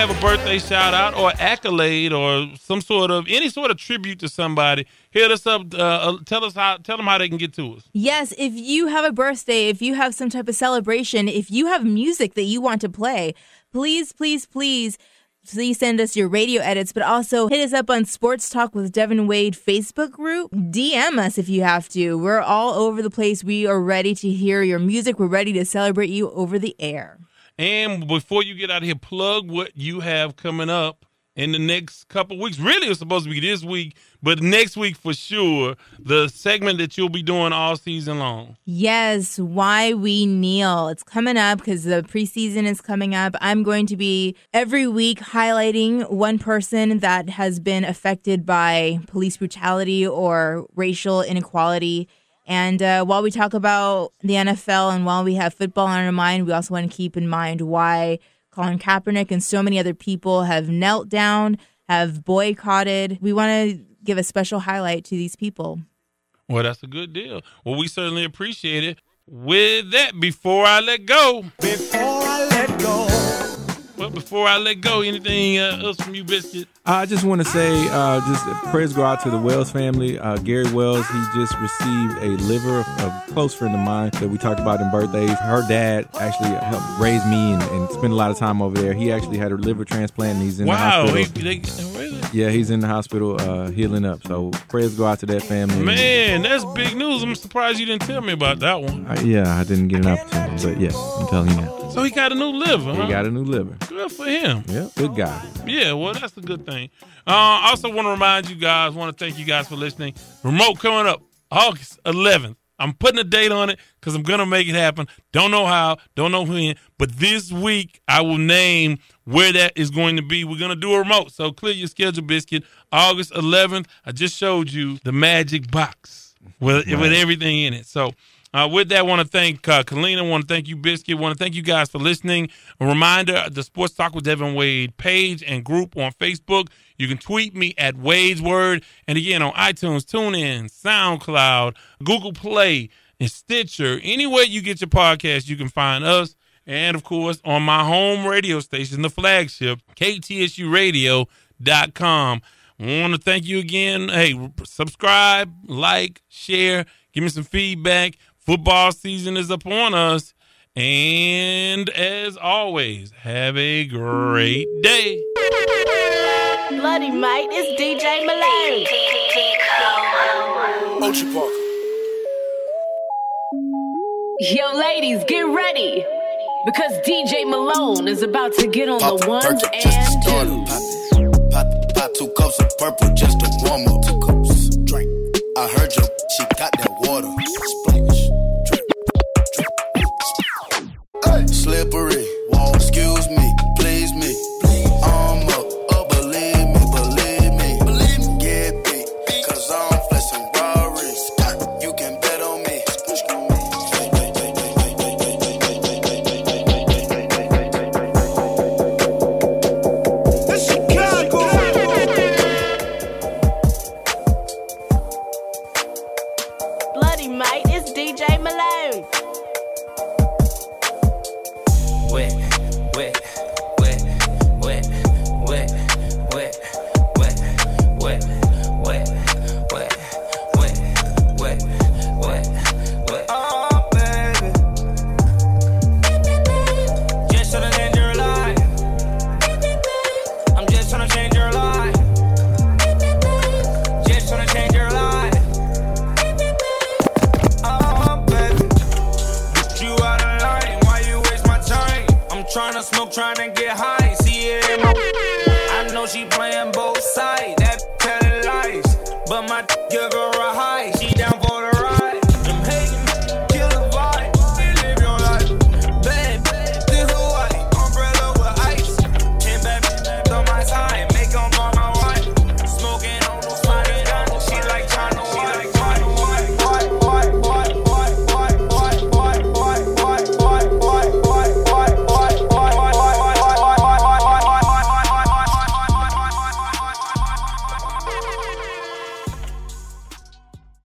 Have a birthday shout out or accolade or some sort of any sort of tribute to somebody, hit us up. Uh, uh, tell us how. Tell them how they can get to us. Yes, if you have a birthday, if you have some type of celebration, if you have music that you want to play, please, please, please, please send us your radio edits, but also hit us up on Sports Talk with Devin Wade Facebook group. DM us if you have to. We're all over the place. We are ready to hear your music. We're ready to celebrate you over the air. And before you get out of here, plug what you have coming up in the next couple weeks. Really, it's supposed to be this week, but next week for sure. The segment that you'll be doing all season long. Yes, why we kneel. It's coming up because the preseason is coming up. I'm going to be every week highlighting one person that has been affected by police brutality or racial inequality. And uh, while we talk about the NFL and while we have football on our mind, we also want to keep in mind why Colin Kaepernick and so many other people have knelt down, have boycotted. We want to give a special highlight to these people. Well, that's a good deal. Well, we certainly appreciate it. With that, before I let go, Before before I let go, anything uh, else from you, Biscuit? I just want to say, uh, just prayers go out to the Wells family. Uh, Gary Wells, he just received a liver, a close friend of mine that we talked about in birthdays. Her dad actually helped raise me and, and spend a lot of time over there. He actually had a liver transplant and he's in the Wow, hospital. he, they, really? yeah, he's in the hospital uh, healing up. So prayers go out to that family. Man, that's big news. I'm surprised you didn't tell me about that one. Yeah, I didn't get an opportunity, but yeah, I'm telling you now. So he got a new liver, huh? He got a new liver. Good for him. Yeah, good guy. Yeah, well, that's a good thing. Uh, I also want to remind you guys, want to thank you guys for listening. Remote coming up August 11th. I'm putting a date on it because I'm going to make it happen. Don't know how, don't know when, but this week I will name where that is going to be. We're going to do a remote. So clear your schedule, Biscuit. August 11th, I just showed you the magic box with, with everything in it. So uh, with that, I want to thank uh, Kalina. I want to thank you, Biscuit. I want to thank you guys for listening. A reminder the Sports Talk with Devin Wade page and group on Facebook. You can tweet me at Wade's Word. And again, on iTunes, TuneIn, SoundCloud, Google Play, and Stitcher. Anywhere you get your podcast, you can find us. And of course, on my home radio station, the flagship, KTSURadio.com. I want to thank you again. Hey, subscribe, like, share, give me some feedback. Football season is upon us. And as always, have a great day. Bloody mate, it's DJ Malone. Ocean Park. Yo, ladies, get ready. Because DJ Malone is about to get on the ones and twos. Pop, pop two cups of purple just to warm up. Two cups. Drink. I heard you. She got that water. Splash. Slippery. Excuse me. Please me.